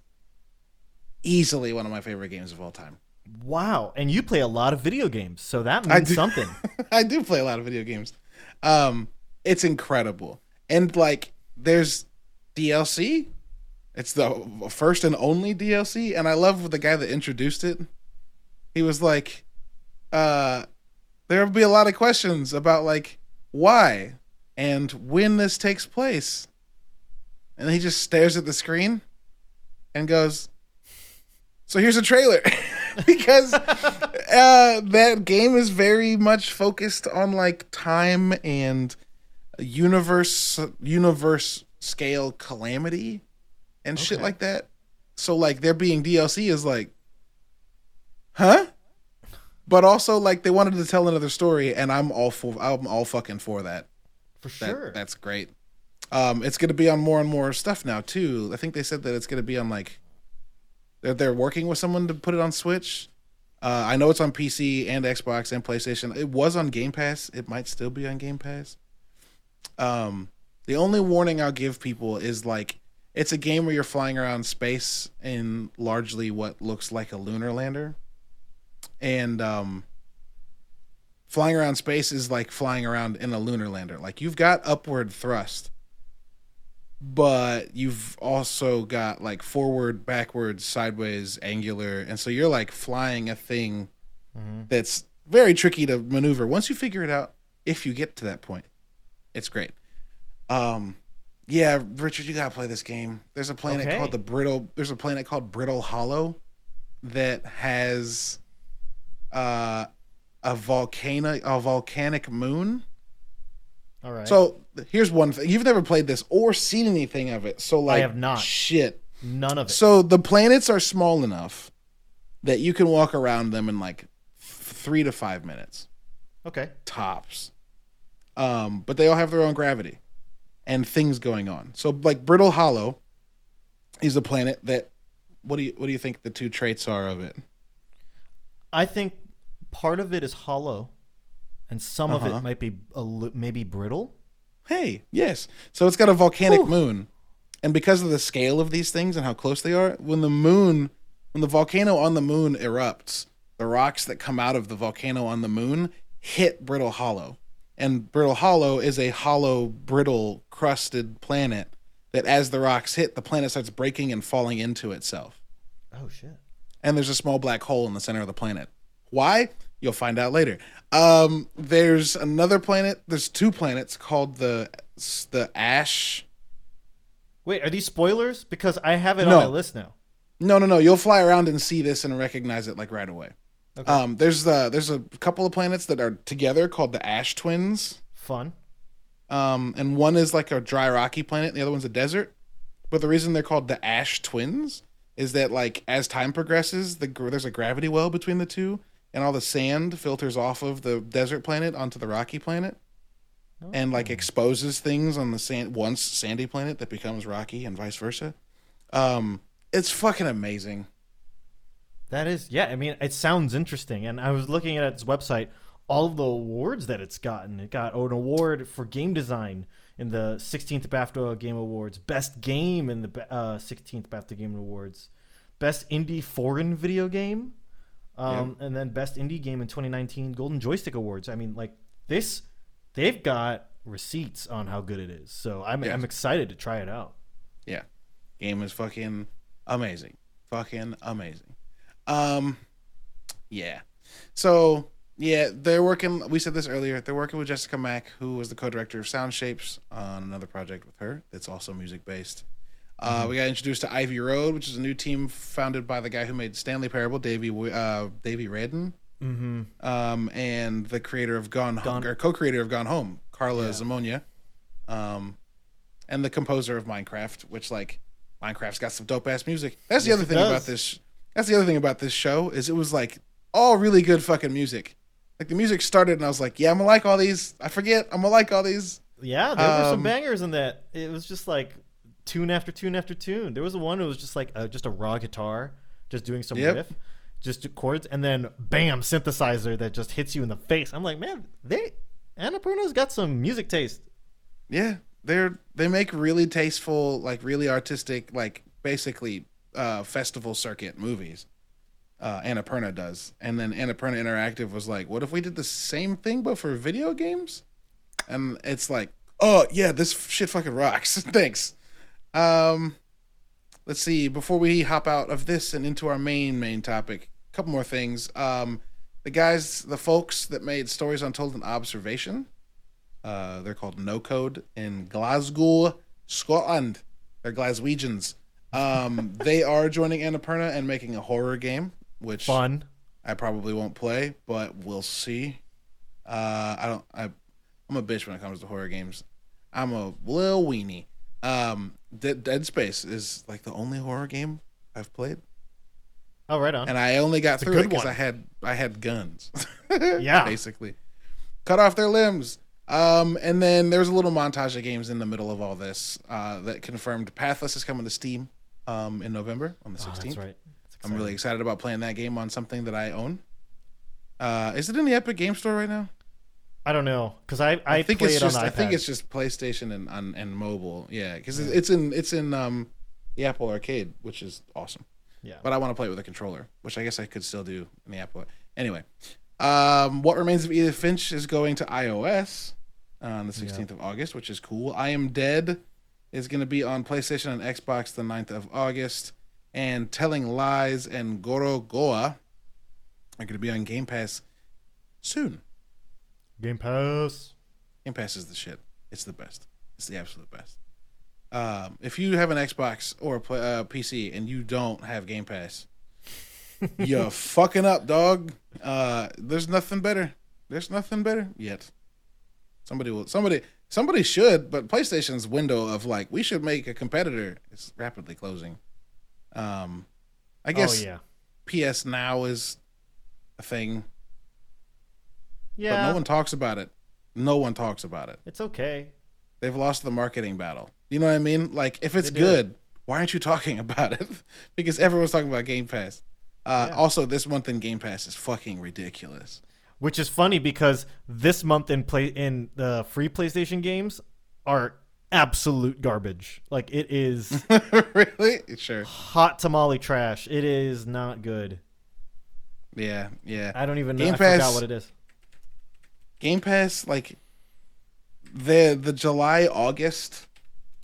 easily one of my favorite games of all time. Wow. And you play a lot of video games, so that I means do. something. [LAUGHS] I do play a lot of video games. Um, it's incredible, and like, there's DLC. It's the first and only DLC, and I love the guy that introduced it. He was like, uh, "There will be a lot of questions about like why and when this takes place," and he just stares at the screen and goes, "So here's a trailer." [LAUGHS] because uh, that game is very much focused on like time and universe universe scale calamity and shit like that. So like there being DLC is like, huh? But also like they wanted to tell another story, and I'm all for I'm all fucking for that. For That sure. that's great. Um, it's gonna be on more and more stuff now too. I think they said that it's gonna be on like they're they're working with someone to put it on Switch. Uh, I know it's on PC and Xbox and PlayStation. It was on Game Pass. It might still be on Game Pass. Um, the only warning I'll give people is like it's a game where you're flying around space in largely what looks like a lunar lander, and um, flying around space is like flying around in a lunar lander. Like you've got upward thrust, but you've also got like forward, backwards, sideways, angular, and so you're like flying a thing Mhm. that's very tricky to maneuver. Once you figure it out, if you get to that point, it's great. Um, yeah, Richard, you gotta play this game. There's a planet Okay. called the Brittle. There's a planet called Brittle Hollow that has uh, a volcano, a volcanic moon. All right. So here's one thing: you've never played this or seen anything of it. So like, I have not. Shit. none of it. So the planets are small enough that you can walk around them in like th- three to five minutes okay. tops. Um, but they all have their own gravity and things going on. So like Brittle Hollow is a planet that what do you what do you think the two traits are of it? I think part of it is hollow, and some of Uh-huh. it might be a maybe brittle. Hey, yes. So it's got a volcanic Whew. moon. And because of the scale of these things and how close they are, when the moon when the volcano on the moon erupts, the rocks that come out of the volcano on the moon hit Brittle Hollow. And Brittle Hollow is a hollow, brittle, crusted planet that as the rocks hit, the planet starts breaking and falling into itself. Oh shit. and there's a small black hole in the center of the planet. Why? You'll find out later. Um, there's another planet. There's two planets called the the Ash. Wait, are these spoilers? Because I have it No. on my list now. No, no, no. You'll fly around and see this and recognize it like right away. Okay. Um, there's the there's a couple of planets that are together called the Ash Twins. Fun. Um, and one is like a dry rocky planet, and the other one's a desert. But the reason they're called the Ash Twins is that like as time progresses, the there's a gravity well between the two, and all the sand filters off of the desert planet onto the rocky planet, and like exposes things on the sand once sandy planet that becomes rocky, and vice versa. Um, it's fucking amazing. That is, yeah. I mean, it sounds interesting. And I was looking at its website, all of the awards that it's gotten. It got an award for game design in the 16th BAFTA Game Awards, best game in the uh, 16th BAFTA Game Awards, best indie foreign video game, um, and then best indie game in 2019 Golden Joystick Awards. I mean, like this, they've got receipts on how good it is. So I'm Yes. I'm excited to try it out. Yeah. Game is fucking amazing. Fucking amazing. Um yeah. So yeah, they're working we said this earlier, they're working with Jessica Mak, who was the co-director of Sound Shapes on another project with her that's also music based. Uh, we got introduced to Ivy Road, which is a new team founded by the guy who made Stanley Parable, Davey uh, Davey Wreden, Mm-hmm. um, and the creator of Gone, Home, or co-creator of Gone Home, Karla Yeah. Zimonja, um, and the composer of Minecraft, which like Minecraft's got some dope ass music. That's the Yes, other thing about this. That's the other thing about this show is it was like all really good fucking music. Like the music started and I was like, yeah, I'm gonna like all these. I forget, I'm gonna like all these. Yeah, there were some Um, bangers in that. It was just like tune after tune after tune. There was one that was just like uh, just a raw guitar, just doing some Yep. riff, just chords, and then bam, synthesizer that just hits you in the face. I'm like, man, they Annapurna's got some music taste. Yeah, they're they make really tasteful, like really artistic, like basically uh, festival circuit movies. Uh, Annapurna does, and then Annapurna Interactive was like, "What if we did the same thing but for video games?" And it's like, "Oh yeah, this shit fucking rocks." [LAUGHS] Thanks. Um, let's see. Before we hop out of this and into our main main topic, a couple more things. Um, the guys, the folks that made Stories Untold and Observation, uh, they're called No Code in Glasgow, Scotland. They're Glaswegians. Um, they are joining Annapurna and making a horror game, which Fun. I probably won't play, but we'll see. Uh, I don't. I, I'm a bitch when it comes to horror games. I'm a little weenie. Um, Dead, Dead Space is like the only horror game I've played, Oh, right on. and I only got a through it because. I had I had guns. [LAUGHS] Yeah. basically, cut off their limbs. Um, and then there's a little montage of games in the middle of all this uh, that confirmed Pathless is coming to Steam um, in November on the Oh, 16th. that's right. I'm really excited about playing that game on something that I own. Uh, is it in the Epic Game Store right now? I don't know because I I, think play it's it just on I think it's just PlayStation and and, and mobile. Yeah, because it's in it's in um the Apple Arcade, which is awesome. yeah. But I want to play it with a controller, which I guess I could still do in the Apple. Anyway, um, what remains of Edith Finch is going to iOS on the 16th of August, which is cool. I am dead is going to be on PlayStation and Xbox the 9th of August. And Telling Lies and Gorogoa are going to be on Game Pass soon. Game Pass. Game Pass is the shit. It's the best. It's the absolute best. Um, if you have an Xbox or a play, uh, PC and you don't have Game Pass, [LAUGHS] you're fucking up, dog. Uh, there's nothing better. There's nothing better yet. Somebody will. Somebody. Somebody should. But PlayStation's window of like we should make a competitor is rapidly closing. Um, I guess oh yeah. PS Now is a thing, Yeah. but no one talks about it. No one talks about it. It's okay. They've lost the marketing battle. You know what I mean? Like, if it's good, why aren't you talking [LAUGHS] about it? because everyone's talking about Game Pass. Uh, Yeah. Also, this month in Game Pass is fucking ridiculous. Which is funny because this month in play in the free PlayStation games are absolute garbage. Like it is [LAUGHS] really? Sure. hot tamale trash. It is not good. Yeah, yeah. I don't even know. Game I forgot what it is. Game Pass, like the the July August,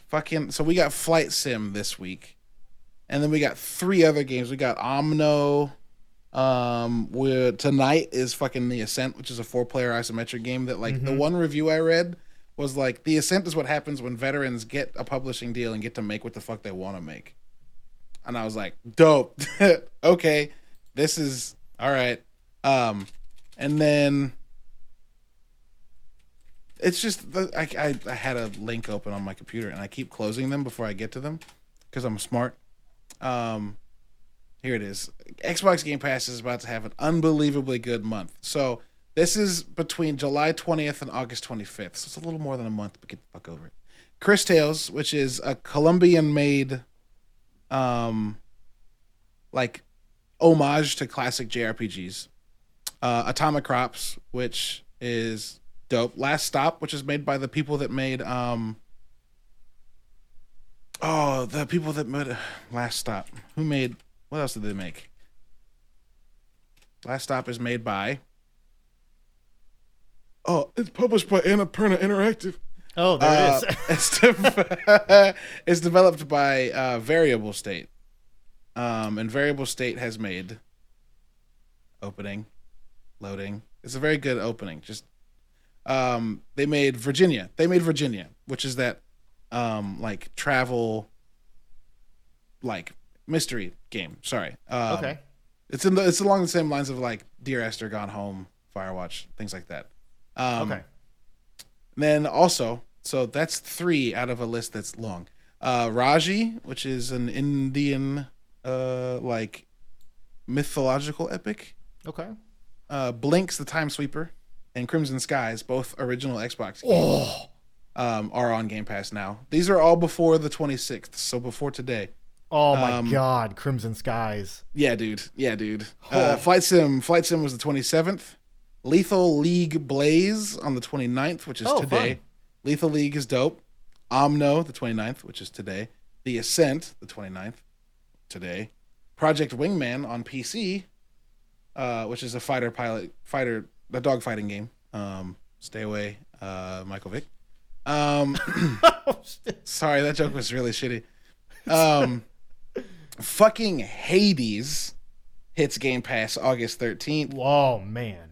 fucking. So we got Flight Sim this week, and then we got three other games. We got Omno. Um, where tonight is fucking The Ascent, which is a four player isometric game. That like the one review I read was like The Ascent is what happens when veterans get a publishing deal and get to make what the fuck they want to make. And I was like, dope. [LAUGHS] okay, this is all right. Um, and then it's just the, I, I I had a link open on my computer and I keep closing them before I get to them because I'm smart. Um, here it is. Xbox Game Pass is about to have an unbelievably good month. So this is between July 20th and August 25th. So it's a little more than a month, but get the fuck over it. Cris Tales, which is a Colombian-made, um, like homage to classic JRPGs. Uh, Atomic Crops, which is dope. Last Stop, which is made by the people that made um Oh, the people that made [SIGHS] Last Stop. Who made what else did they make? Last Stop is made by Oh, it's published by Annapurna Interactive. Oh, there Uh, it is. it's, de- [LAUGHS] it's developed by uh, Variable State. Um, and Variable State has made opening, loading. It's a very good opening. Just um, they made Virginia. They made Virginia, which is that um, like travel, like mystery game. Sorry. Um, okay. It's in the it's along the same lines of like Dear Esther, Gone Home, Firewatch, things like that. Um, okay. then also, so that's three out of a list that's long. Uh, Raji, which is an Indian, uh, like mythological epic. Okay. Uh, Blinx, the Time Sweeper, and Crimson Skies, both original Xbox games, Oh. um, are on Game Pass now. These are all before the 26th, so before today. Oh my Um, God! Crimson Skies. Yeah, dude. Yeah, dude. Oh. Uh, Flight Sim. Flight Sim was the 27th. Lethal League Blaze on the 29th, which is Oh, today. fun. Lethal League is dope. Omno, the 29th, which is today. The Ascent, the 29th, today. Project Wingman on PC, uh, which is a fighter pilot, fighter, a dogfighting game. Um, stay away, uh, Michael Vick. Um, [LAUGHS] Oh. Sorry, that joke was really shitty. Um, fucking Hades hits Game Pass August 13th. oh man.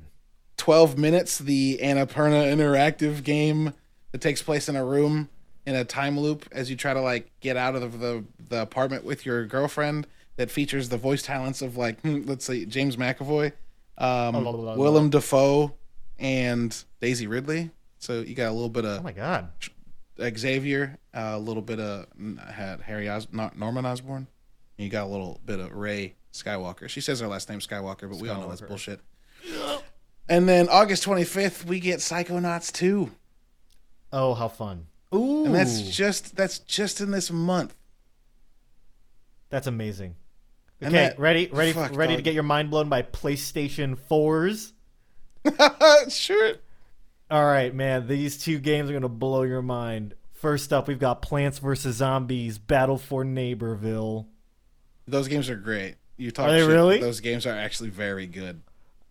12 minutes, the Annapurna interactive game that takes place in a room in a time loop as you try to like get out of the the apartment with your girlfriend that features the voice talents of like hmm, let's say James McAvoy, um, Oh. Willem Dafoe, and Daisy Ridley. So you got a little bit of Oh my God. Xavier, uh, a little bit of had Harry Os- not Norman Osborn. And you got a little bit of Rey Skywalker. She says her last name Skywalker, but we all know that's Skywalker. bullshit. And then August 25th, we get Psychonauts 2. Oh, how fun. Ooh. And that's just that's just in this month. That's amazing. And Okay, that- ready, ready, fuck, ready to dog. get your mind blown by PlayStation 4s. [LAUGHS] sure. All right, man. These two games are gonna blow your mind. First up, we've got Plants vs Zombies: Battle for Neighborville. Those games are great. You talk Are they shit, really? Those games are actually very good.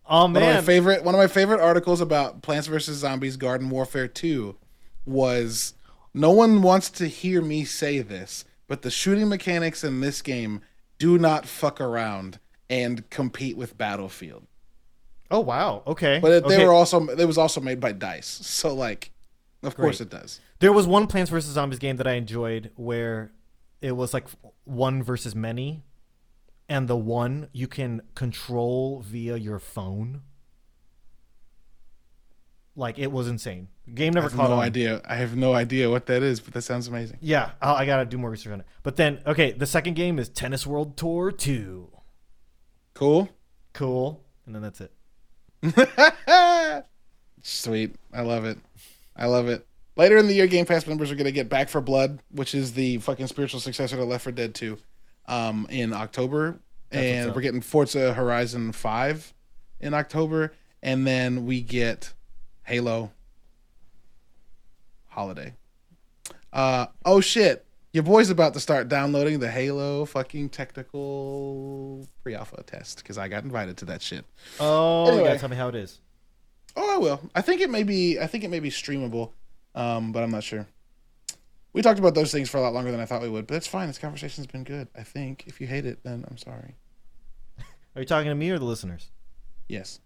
Oh One of my man, favorite one of my favorite articles about Plants vs Zombies Garden Warfare 2 was No one wants to hear me say this, but the shooting mechanics in this game do not fuck around and compete with Battlefield. Oh wow. Okay. But it, they Okay. were also it was also made by Dice, so like, of course it does. There was one Plants vs Zombies game that I enjoyed where it was like one versus many, and the one you can control via your phone. Like it was insane. Game I never have caught no on. idea. I have no idea what that is, but that sounds amazing. Yeah, I'll, I gotta do more research on it. But then, okay, the second game is Tennis World Tour Two. Cool. Cool, and then that's it. [LAUGHS] Sweet. I love it. I love it. Later in the year, Game Pass members are going to get Back 4 Blood, which is the fucking spiritual successor to Left 4 Dead 2, um, in October. That's and we're getting Forza Horizon 5 in October. And then we get Halo Holiday. Uh, oh, shit. Your boy's about to start downloading the Halo fucking technical pre alpha test because I got invited to that shit. Oh, you gotta tell me how it is. Oh, I will. I think it may be. I think it may be streamable, um, but I'm not sure. We talked about those things for a lot longer than I thought we would, but it's fine. This conversation's been good. I think. If you hate it, then I'm sorry. Are you talking to me or the listeners? Yes.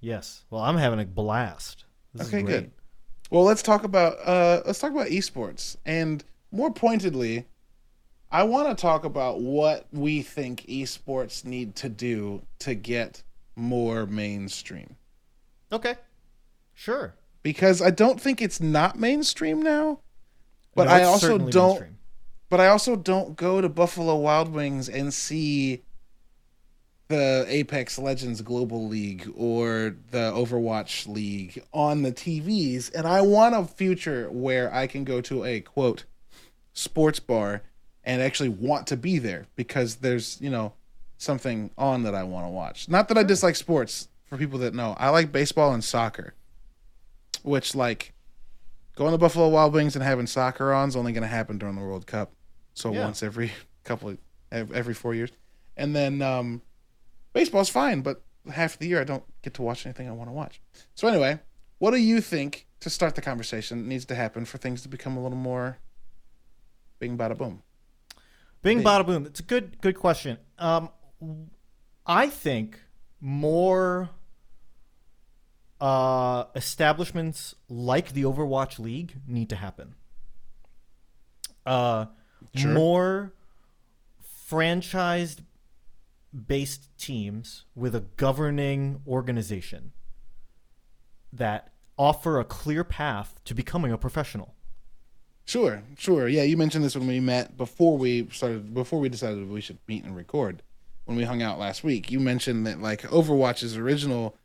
Yes. Well, I'm having a blast. This Okay, good. Well, let's talk about uh, let's talk about esports, and more pointedly, I want to talk about what we think esports need to do to get more mainstream. Okay. Sure. Because I don't think it's not mainstream now, but No, I also don't. mainstream. But I also don't go to Buffalo Wild Wings and see the Apex Legends Global League or the Overwatch League on the TVs. And I want a future where I can go to a quote sports bar and actually want to be there because there's, you know, something on that I want to watch. Not that I dislike sports for people that know. I like baseball and soccer, which, like, going to Buffalo Wild Wings and having soccer on is only going to happen during the World Cup. So Yeah. once every [LAUGHS] couple of every four years, and then um, baseball's fine, but half the year I don't get to watch anything I want to watch. So anyway, what do you think to start the conversation needs to happen for things to become a little more bing bada boom? Bing bada boom. It's a good good question. Um, I think more uh, establishments like the Overwatch League need to happen. Uh, Sure. More franchised based teams with a governing organization that offer a clear path to becoming a professional. Sure, sure. Yeah, you mentioned this when we met before we started before we decided we should meet and record. When we hung out last week, you mentioned that like Overwatch's original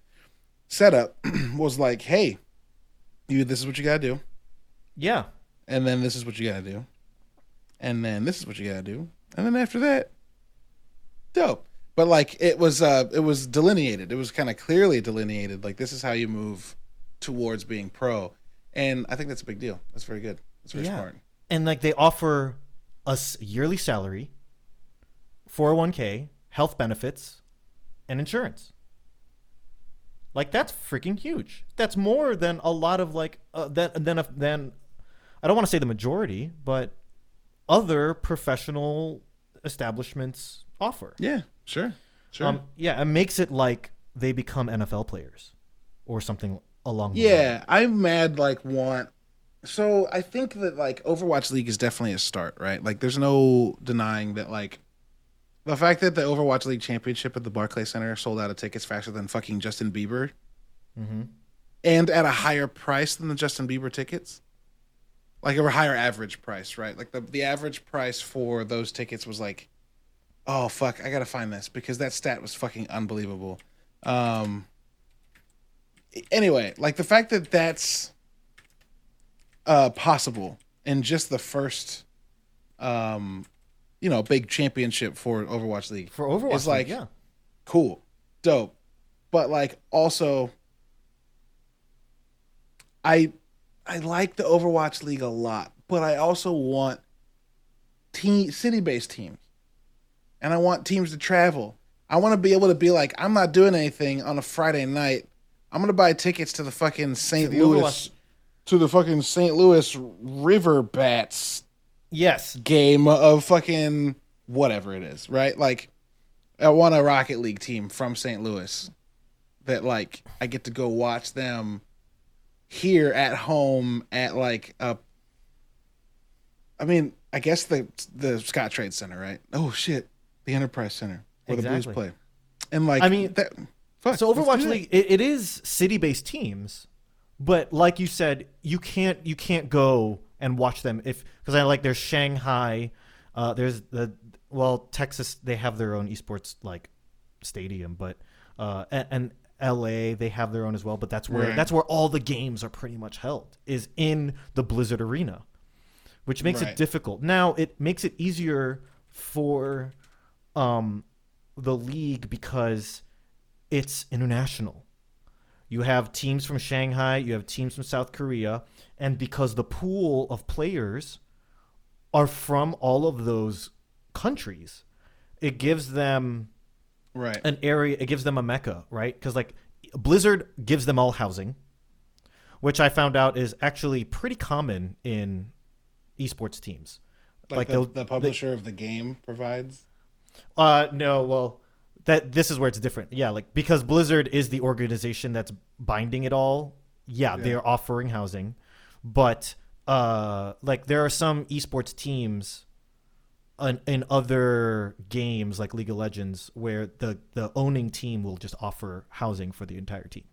setup [CLEARS THROAT] was like, "Hey, you this is what you got to do." Yeah. and then this is what you gotta do, and then this is what you gotta do, and then after that, dope. But like it was, uh, it was delineated. It was kind of clearly delineated. Like this is how you move towards being pro, and I think that's a big deal. That's very good. That's very Yeah. smart. and like they offer us yearly salary, 401k, health benefits, and insurance. Like that's freaking huge. That's more than a lot of like uh, that than a, than I don't want to say the majority, but other professional establishments offer. Yeah, sure, sure. Um, yeah, it makes it like they become NFL players or something along. Yeah, I'm mad like want. So I think that like Overwatch League is definitely a start, right? Like, there's no denying that like the fact that the Overwatch League Championship at the Barclays Center sold out of tickets faster than fucking Justin Bieber, Mhm. and at a higher price than the Justin Bieber tickets, like a higher average price, right? Like the the average price for those tickets was like, oh fuck, I gotta find this because that stat was fucking unbelievable. Um, anyway, like the fact that that's uh possible in just the first um you know, big championship for Overwatch League. for Overwatch. It's like- League, yeah. Cool. Dope. But like also I I like the Overwatch League a lot, but I also want team city-based teams. And I want teams to travel. I want to be able to be like, I'm not doing anything on a Friday night. I'm gonna buy tickets to the fucking St. Louis Overwatch- to the fucking St. Louis River Bats Yes. game of fucking whatever it is, right? Like, I want a Rocket League team from St. Louis that like I get to go watch them here at home at like a. I mean, I guess the the Scottrade Center, right? Oh shit, the Enterprise Center where the Blues play, and like I mean, that. Fuck, So Overwatch. League, it, it is city-based teams, but like you said, you can't you can't go and watch them if because I like there's Shanghai, uh, there's the well Texas they have their own esports like stadium, but uh, and, and L.A. they have their own as well, but that's where Right. that's where all the games are pretty much held is in the Blizzard Arena, which makes Right. it difficult. Now it makes it easier for um, the league because it's international. You have teams from Shanghai, you have teams from South Korea, and because the pool of players are from all of those countries, it gives them right. an area, it gives them a mecca, right? Because like Blizzard gives them all housing, which I found out is actually pretty common in esports teams. like, they'll- the, the publisher of the game provides. Uh, no, well, that this is where it's different. Yeah, like because Blizzard is the organization that's binding it all. Yeah, they're offering housing, but uh, like there are some esports teams in, in other games like League of Legends where the the owning team will just offer housing for the entire team.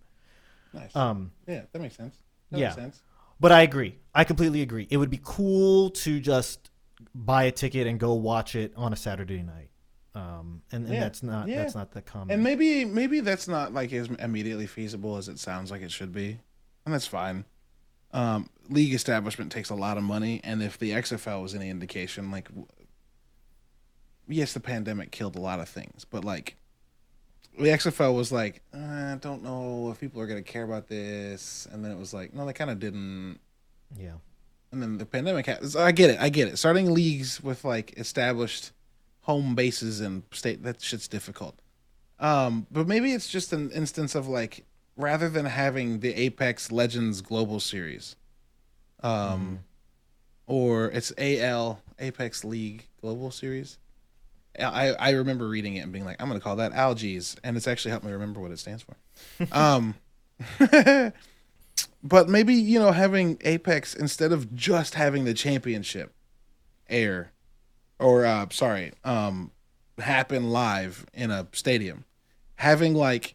Nice. Um, yeah, that makes sense. That yeah. makes sense. but I agree. I completely agree. It would be cool to just buy a ticket and go watch it on a Saturday night. Um, and, and Yeah. that's not Yeah. that's not the common. And maybe maybe that's not like as immediately feasible as it sounds like it should be, and that's fine. Um, league establishment takes a lot of money, and if the XFL was any indication, like, yes, the pandemic killed a lot of things, but like, the XFL was like, "Uh, I don't know if people are gonna care about this, and then it was like, no, they kind of didn't. yeah. And then the pandemic happened. I get it. I get it. Starting leagues with like established home bases and state that shit's difficult. Um, but maybe it's just an instance of like rather than having the Apex Legends Global Series, um, or it's AL Apex League Global Series. I I remember reading it and being like, I'm gonna call that Algaes, and it's actually helped me remember what it stands for. [LAUGHS] um, [LAUGHS] but maybe you know having Apex instead of just having the championship air, or uh, sorry, um, happen live in a stadium, having like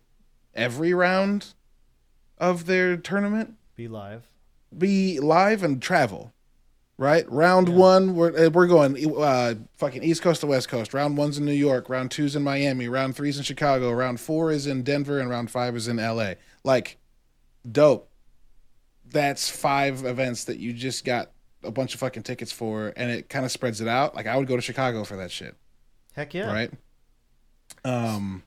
every round of their tournament Be live. be live and travel. Right, round one, we're uh, we're going uh, fucking East Coast to West Coast. Round one's in New York. Round two's in Miami. Round three's in Chicago. Round four is in Denver, and round five is in L.A. Like, dope. That's five events that you just got a bunch of fucking tickets for, and it kind of spreads it out. Like, I would go to Chicago for that shit. Heck yeah. Right. Um.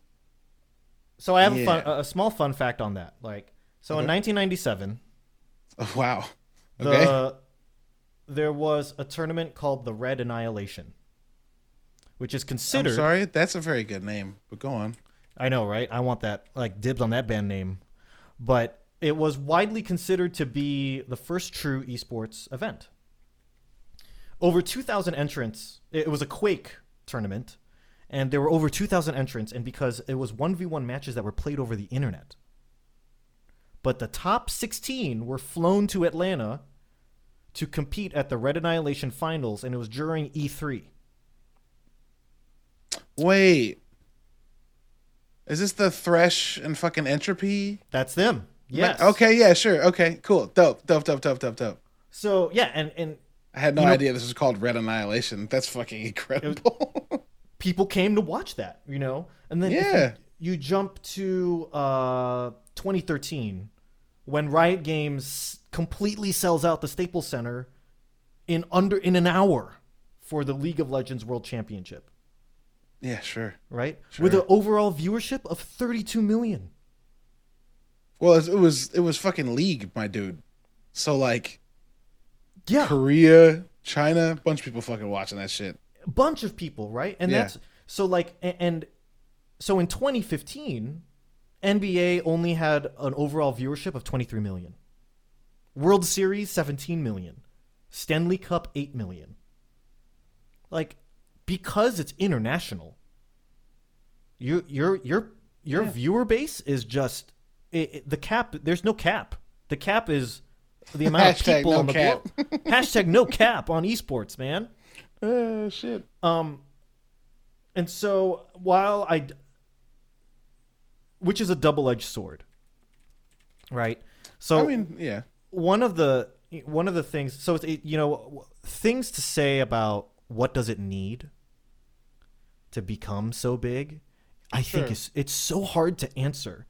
So I have a, fun, a small fun fact on that. Like, so in 1997, oh, wow. the Okay. there was a tournament called the Red Annihilation, which is I'm considered. sorry. That's a very good name, but go on. I know, right? I want that like dibs on that band name, but it was widely considered to be the first true esports event. Over 2,000 entrants. It was a Quake tournament, and there were over 2,000 entrants, and because it was 1v1 matches that were played over the internet. But the top 16 were flown to Atlanta to compete at the Red Annihilation finals, and it was during E E3. Wait. Is this the Thresh and fucking Entropy? That's them. Yes. Okay, yeah, sure. Okay, cool. Dope, dope, dope, dope, dope, dope. So yeah, and and I had no You know- idea this was called Red Annihilation. That's fucking incredible. [LAUGHS] people came to watch that, you know? And then Yeah. you, you jump to uh, 2013 when Riot Games completely sells out the Staples Center in under in an hour for the League of Legends World Championship, yeah, sure. right? Sure. With an overall viewership of 32 million. Well, it was it was fucking League, my dude. So like Yeah. Korea, China, bunch of people fucking watching that shit. bunch of people, right? And Yeah. that's so like and so in 2015, NBA only had an overall viewership of 23 million. World Series 17 million. Stanley Cup 8 million. Like because it's international. You your your your Yeah. viewer base is just it, it- the cap there's no cap. The cap is the amount of [LAUGHS] people no on the cap. Hashtag no cap on esports, man. Oh [LAUGHS] shit. Um, and so while I, which is a double-edged sword, right? So I mean, yeah. one of the one of the things, so it's, it, you know, things to say about what does it need to become so big. I think it's it's so hard to answer.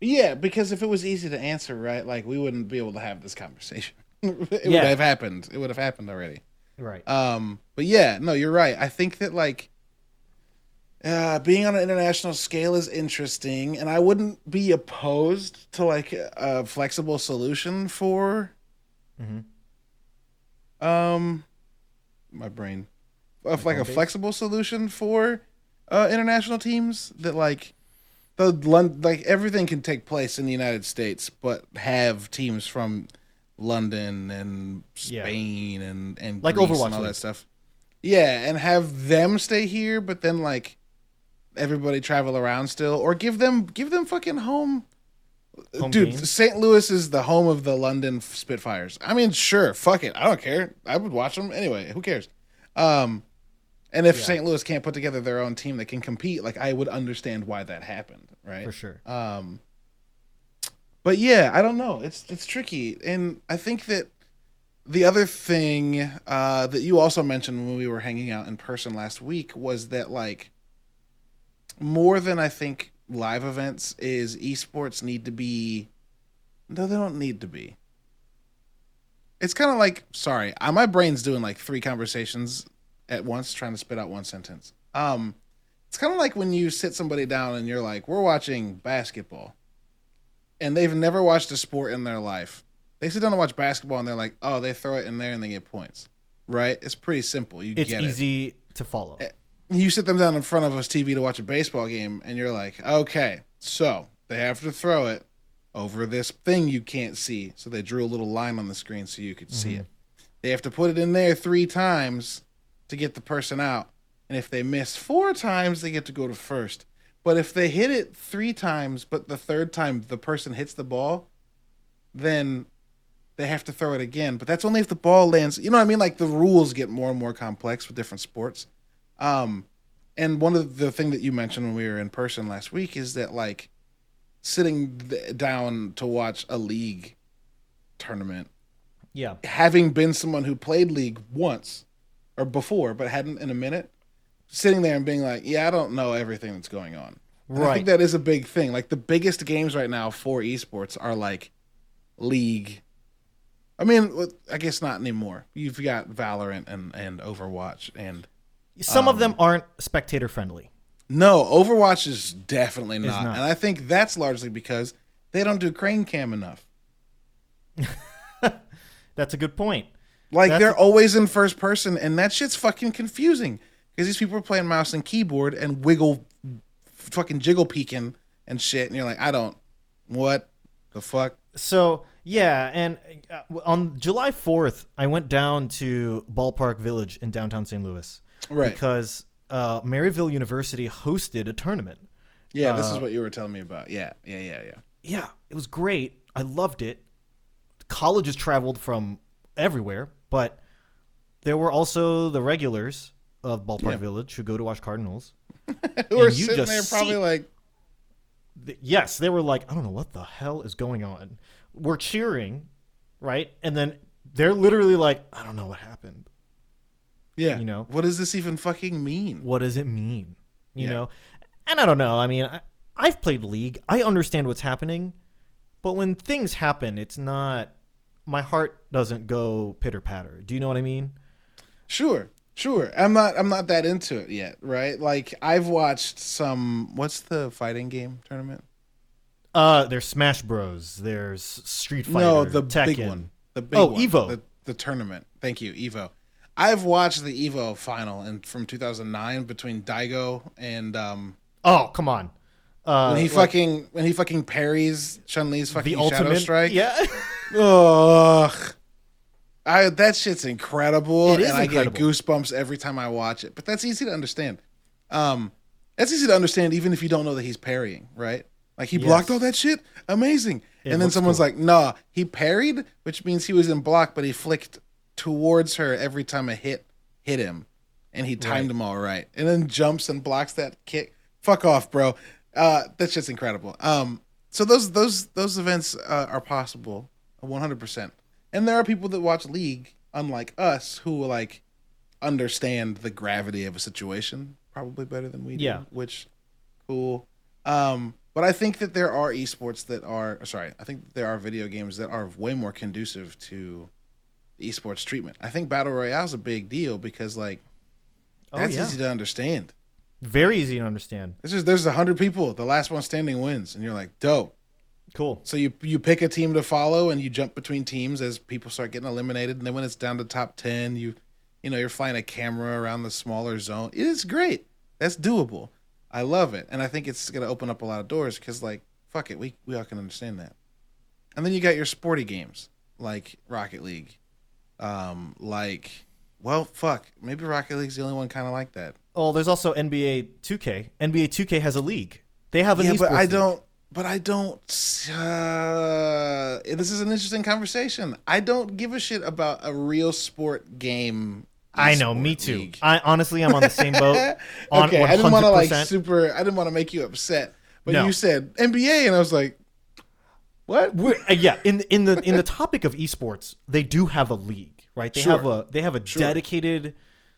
Yeah, because if it was easy to answer, right, like we wouldn't be able to have this conversation. [LAUGHS] it Yeah. would have happened. It would have happened already. Right. Um, but yeah, no, you're right. I think that like uh, being on an international scale is interesting, and I wouldn't be opposed to like a flexible solution for Mhm. um my brain of like a flexible solution for uh international teams that like the like everything can take place in the United States, but have teams from London and Yeah. Spain and and Like Greece Overwatch and all League. that stuff. Yeah, and have them stay here, but then like everybody travel around still, or give them give them fucking home. Home Dude? St. Louis is the home of the London Spitfires. I mean, sure, fuck it, I don't care. I would watch them anyway. Who cares? Um, and if Yeah. St. Louis can't put together their own team that can compete, like I would understand why that happened, right? For sure. Um, but yeah, I don't know. It's it's tricky, and I think that the other thing uh, that you also mentioned when we were hanging out in person last week was that like more than I think live events is esports need to be. No, they don't need to be. It's kind of like sorry, uh, my brain's doing like three conversations at once, trying to spit out one sentence. Um, it's kind of like when you sit somebody down and you're like, "We're watching basketball," and they've never watched a sport in their life. They sit down to watch basketball and they're like, "Oh, they throw it in there and they get points." Right? It's pretty simple. You It's get it. easy to follow. You sit them down in front of a TV to watch a baseball game, and you're like, "Okay, so they have to throw it over this thing you can't see." So they drew a little line on the screen so you could see it. They have to put it in there three times to get the person out. And if they miss four times, they get to go to first. But if they hit it three times, but the third time the person hits the ball, then they have to throw it again. But that's only if the ball lands. You know what I mean? Like the rules get more and more complex with different sports. Um, and one of the thing that you mentioned when we were in person last week is that like sitting down to watch a league tournament yeah. having been someone who played league once or before but hadn't in a minute sitting there and being like yeah i don't know everything that's going on And i Right. think that is a big thing like the biggest games right now for esports are like league i mean i guess not anymore you've got valorant and and overwatch and Some of Um, them aren't spectator friendly. no overwatch is definitely not, not. and i think that's largely because they don't do crane cam enough [LAUGHS] That's a good point. Like That's- they're always in first person, and that shit's fucking confusing because these people are playing mouse and keyboard and wiggle, fucking jiggle peeking and shit, and you're like, I don't, what the fuck? So yeah, and uh, on July fourth, I went down to Ballpark Village in downtown St. Louis Right? because uh, Maryville University hosted a tournament. yeah, this uh, is what you were telling me about. Yeah, yeah, yeah, yeah. Yeah, it was great. I loved it. Colleges traveled from everywhere, but there were also the regulars of Ballpark Yeah. Village who go to watch Cardinals. [LAUGHS] Who are sitting there probably see- like, Th- Yes, they were like, I don't know what the hell is going on. We're cheering, right? And then they're literally like, I don't know what happened. yeah, You know? what does this even fucking mean? What does it mean? You Yeah. know? And I don't know. I mean, I, I've played League. I understand what's happening. But when things happen, it's not. My heart doesn't go pitter patter. Do you know what I mean? Sure, sure. I'm not, I'm not that into it yet, right? Like I've watched some. What's the fighting game tournament? Uh, there's Smash Bros. There's Street Fighter. No, the Tekken. big one. The big Oh, one. Evo. The, the tournament. Thank you, Evo. I've watched the Evo final and from 2009 between Daigo and um Oh, come on. Uh, when he like, fucking when he fucking parries Chun Li's fucking the Shadow ultimate Strike. Yeah. [LAUGHS] Ugh. I that shit's incredible, and I get goosebumps every time I watch it. But that's easy to understand. Um, that's easy to understand even if you don't know that he's parrying, right? Like he blocked all that shit, amazing. It and then someone's cool. like, "Nah, he parried," which means he was in block, but he flicked towards her every time a hit hit him, and he timed Right. him all right. And then jumps and blocks that kick. Fuck off, bro. Uh, that's just incredible. Um, so those those those events uh, are possible, one hundred percent. And there are people that watch League, unlike us, who like understand the gravity of a situation probably better than we do. Yeah. Which, cool. Um, but I think that there are esports that are sorry. I think there are video games that are way more conducive to esports treatment. I think battle royale is a big deal because like Oh that's yeah, easy to understand. very easy to understand. This is there's a hundred people. The last one standing wins, and you're like, dope. Cool. So you you pick a team to follow, and you jump between teams as people start getting eliminated. And then when it's down to top ten, you you know you're flying a camera around the smaller zone. It is great. That's doable. I love it, and I think it's gonna open up a lot of doors because like fuck it, we we all can understand that. And then you got your sporty games like Rocket League, um, like well fuck maybe Rocket League's the only one kind of like that. Oh, there's also NBA 2K. NBA 2K has a league. They have an yeah, but I league. don't. But I don't. Uh, this is an interesting conversation. I don't give a shit about a real sport game. I know, me too. league. I honestly, I'm on the same boat. [LAUGHS] On okay, I didn't want to like super. I didn't want to make you upset, but No. you said NBA, and I was like, "What?" We're, uh, yeah, in in the in the topic of esports, they do have a league, right? They Sure. have a they have a dedicated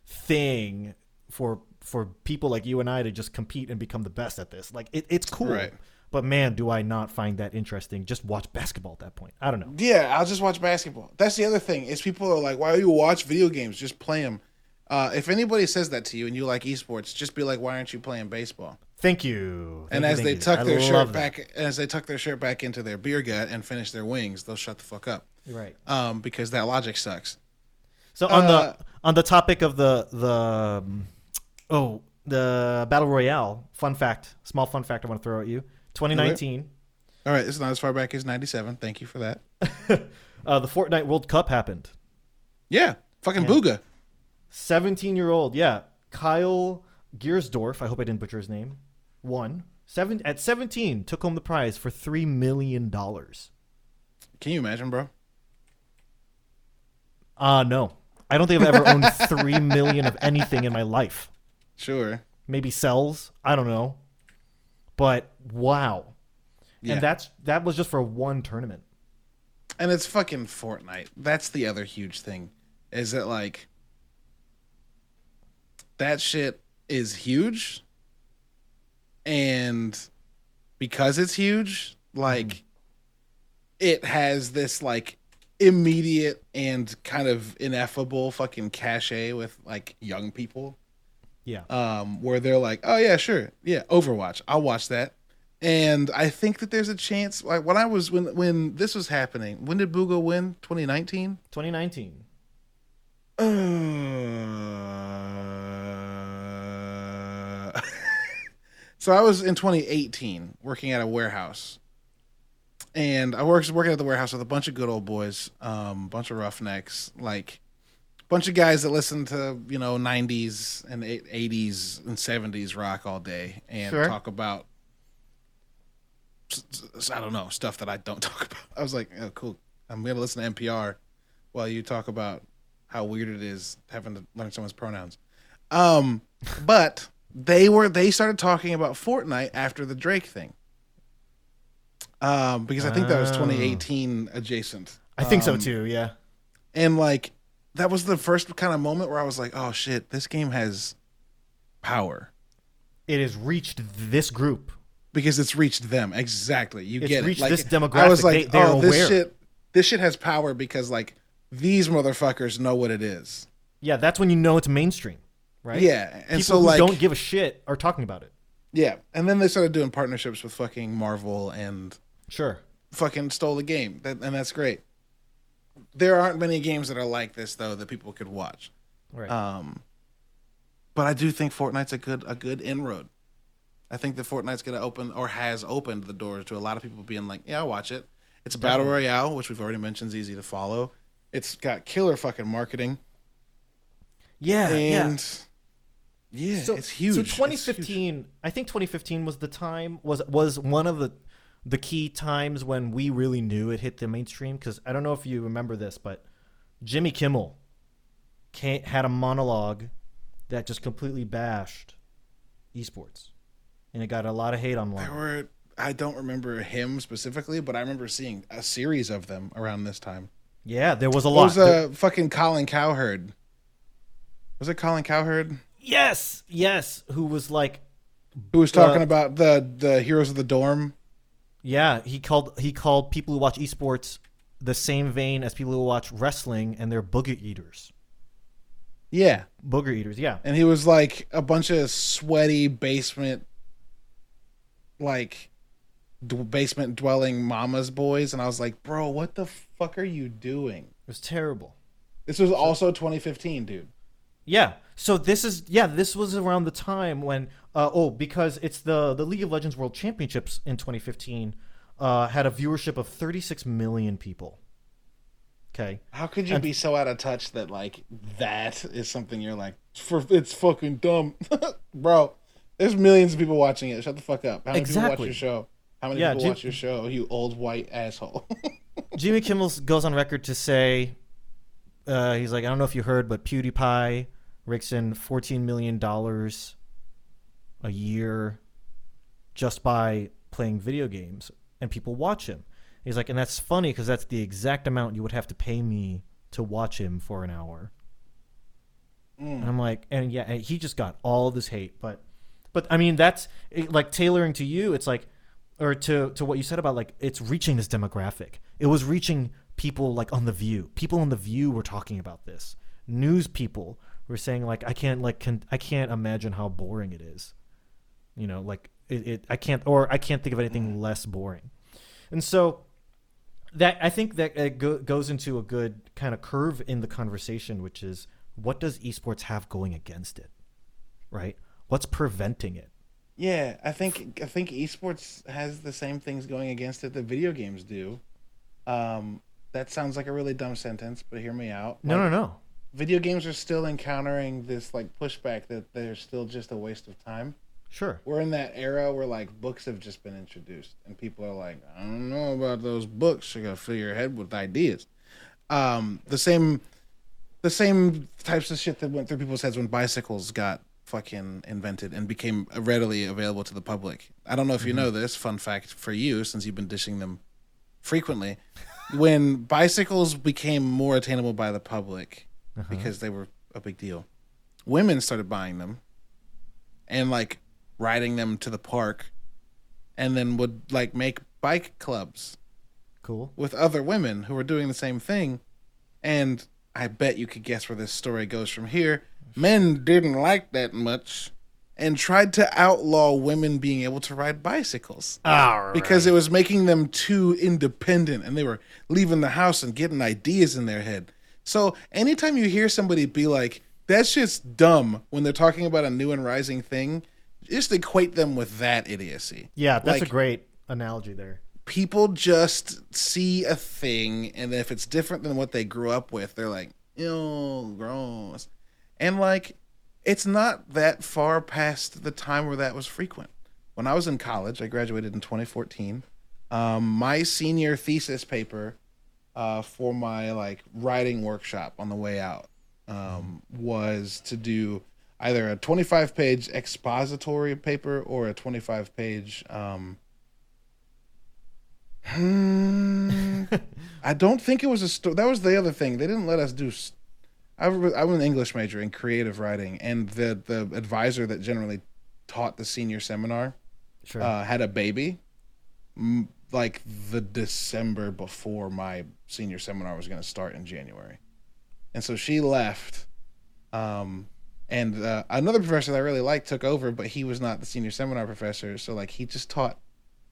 thing for for people like you and I to just compete and become the best at this. Like it, it's cool. Right. But man, do I not find that interesting. Just watch basketball at that point. I don't know. Yeah, I'll just watch basketball. That's the other thing is people are like, "Why do you watch video games? Just play them." Uh, if anybody says that to you and you like esports, just be like, "Why aren't you playing baseball?" Thank you. And Thank you, as thank they you. tuck their shirt that. back, as they tuck their shirt back into their beer gut and finish their wings, they'll shut the fuck up. Right. Um, because that logic sucks. So on Uh, the on the topic of the the oh the battle royale fun fact, small fun fact I want to throw at you. 2019, All right, it's not as far back as '97. Thank you for that. [LAUGHS] uh, the Fortnite World Cup happened. Yeah, fucking Yeah. Bugha. 17 year old, yeah, Kyle Giersdorf. I hope I didn't butcher his name. Won seven at 17, took home the prize for three million dollars. Can you imagine, bro? Uh no, I don't think I've ever owned three million of anything in my life. Sure. Maybe cells. I don't know, but wow. Yeah. And that's that was just for one tournament. and it's fucking Fortnite. That's the other huge thing. Is that like that shit is huge, and because it's huge, like mm-hmm. it has this like immediate and kind of ineffable fucking cachet with like young people Yeah. um, where they're like, "Oh yeah, sure, yeah, Overwatch, I'll watch that." And I think that there's a chance. Like when I was when when this was happening, when did Bugha win? 2019. 2019. Uh, [LAUGHS] so I was in 2018 working at a warehouse, and I was working at the warehouse with a bunch of good old boys, um, bunch of roughnecks, like bunch of guys that listen to you know 90s and 80s and 70s rock all day and Sure. talk about I don't know stuff that I don't [LAUGHS] talk about. I was like, oh, cool. I'm gonna listen to NPR while you talk about how weird it is having to learn someone's pronouns. Um, [LAUGHS] but they were they started talking about Fortnite after the Drake thing. Um, because I think that was Oh. 2018 adjacent. I think so Um, too. Yeah. And like that was the first kind of moment where I was like, oh shit, this game has power. It has reached this group. because it's reached them exactly. You It's get it. Like, this demographic. I was like, They- oh, this aware. shit, this shit has power because like these motherfuckers know what it is. Yeah, that's when you know it's mainstream, right? Yeah, and People so like, don't give a shit are talking about it. yeah, and then they started doing partnerships with fucking Marvel and Sure. fucking stole the game, that, and that's great. There aren't many games that are like this though that people could watch. Right. Um, but I do think Fortnite's a good a good inroad. I think that Fortnite's gonna open or has opened the doors to a lot of people being like, yeah, I'll watch it. It's a battle royale, which we've already mentioned is easy to follow. It's got killer fucking marketing, Yeah, yeah. and yeah, so, it's huge. So It's 2015, I think 2015 was the time was was one of the the key times when we really knew it hit the mainstream. Because I don't know if you remember this, but Jimmy Kimmel ca had a monologue that just completely bashed esports, and it got a lot of hate online. were I don't remember him specifically, but I remember seeing a series of them around this time. Yeah, there was a It lot. was There- uh, fucking Colin Cowherd. Was it Colin Cowherd yes, yes, who was like who was talking Uh, about the the heroes of the dorm? Yeah, he called he called people who watch esports the same vein as people who watch wrestling, and they're booger eaters. Yeah, Booger eaters, yeah. and he was like a bunch of sweaty basement, like d- basement dwelling mama's boys, and I was like, bro, what the fuck are you doing? It was terrible. This was also 2015, dude. Yeah. So this is yeah, this was around the time when uh, oh because it's the the League of Legends World Championships in 2015 uh, had a viewership of 36 million people. Okay. How could you And- be so out of touch that like that is something you're like for it's fucking dumb, [LAUGHS] bro? There's millions of people watching it. Shut the fuck up. How many people watch Exactly. your show? How many Yeah, people Jim- watch your show? You old white asshole. [LAUGHS] Jimmy Kimmel goes on record to say, uh, he's like, I don't know if you heard, but PewDiePie in $14 million a year just by playing video games, and people watch him. He's like, and that's funny because that's the exact amount you would have to pay me to watch him for an hour. Mm. And I'm like, and yeah, he just got all this hate, but, but I mean, that's it, like tailoring to you. It's like, or to to what you said about like it's reaching this demographic. It was reaching people like on the View. People on the View were talking about this. News people were saying like, I can't like, can, I can't imagine how boring it is. You know, like it, it, I can't, or I can't think of anything less boring. And so that I think that it go, goes into a good kind of curve in the conversation, which is what does esports have going against it, right? What's preventing it? yeah, I think I think esports has the same things going against it that video games do. Um, that sounds like a really dumb sentence, but hear me out. No, no, no. Video games are still encountering this like pushback that they're still just a waste of time. Sure. we're in that era where like books have just been introduced and people are like i don't know about those books. You gotta fill your head with ideas. Um the same the same types of shit that went through people's heads when bicycles got fucking invented and became readily available to the public. I don't know if you know this fun fact for you since you've been dishing them frequently. When bicycles became more attainable by the public Uh-huh. because they were a big deal. Women started buying them and like riding them to the park and then would like make bike clubs Cool. with other women who were doing the same thing. And i bet you could guess where this story goes from here. Men didn't like that much and tried to outlaw women being able to ride bicycles because it was making them too independent and they were leaving the house and getting ideas in their head. So anytime you hear somebody be like, that's just dumb when they're talking about a new and rising thing, just equate them with that idiocy. yeah, that's like- a great analogy there. People just see a thing and if it's different than what they grew up with, they're like, ew, gross. And like, it's not that far past the time where that was frequent. When I was in college, I graduated in 2014. Um, my senior thesis paper uh, for my like writing workshop on the way out um, was to do either a 25 page expository paper or a 25 page um, hmm, I don't think it was a story. That was the other thing. They didn't let us do. s- I was, I was an English major in creative writing, and the the advisor that generally taught the senior seminar Sure. uh, had a baby, m- like the December before my senior seminar was going to start in January, and so she left. Um, and uh, another professor that I really liked took over, but he was not the senior seminar professor, so like he just taught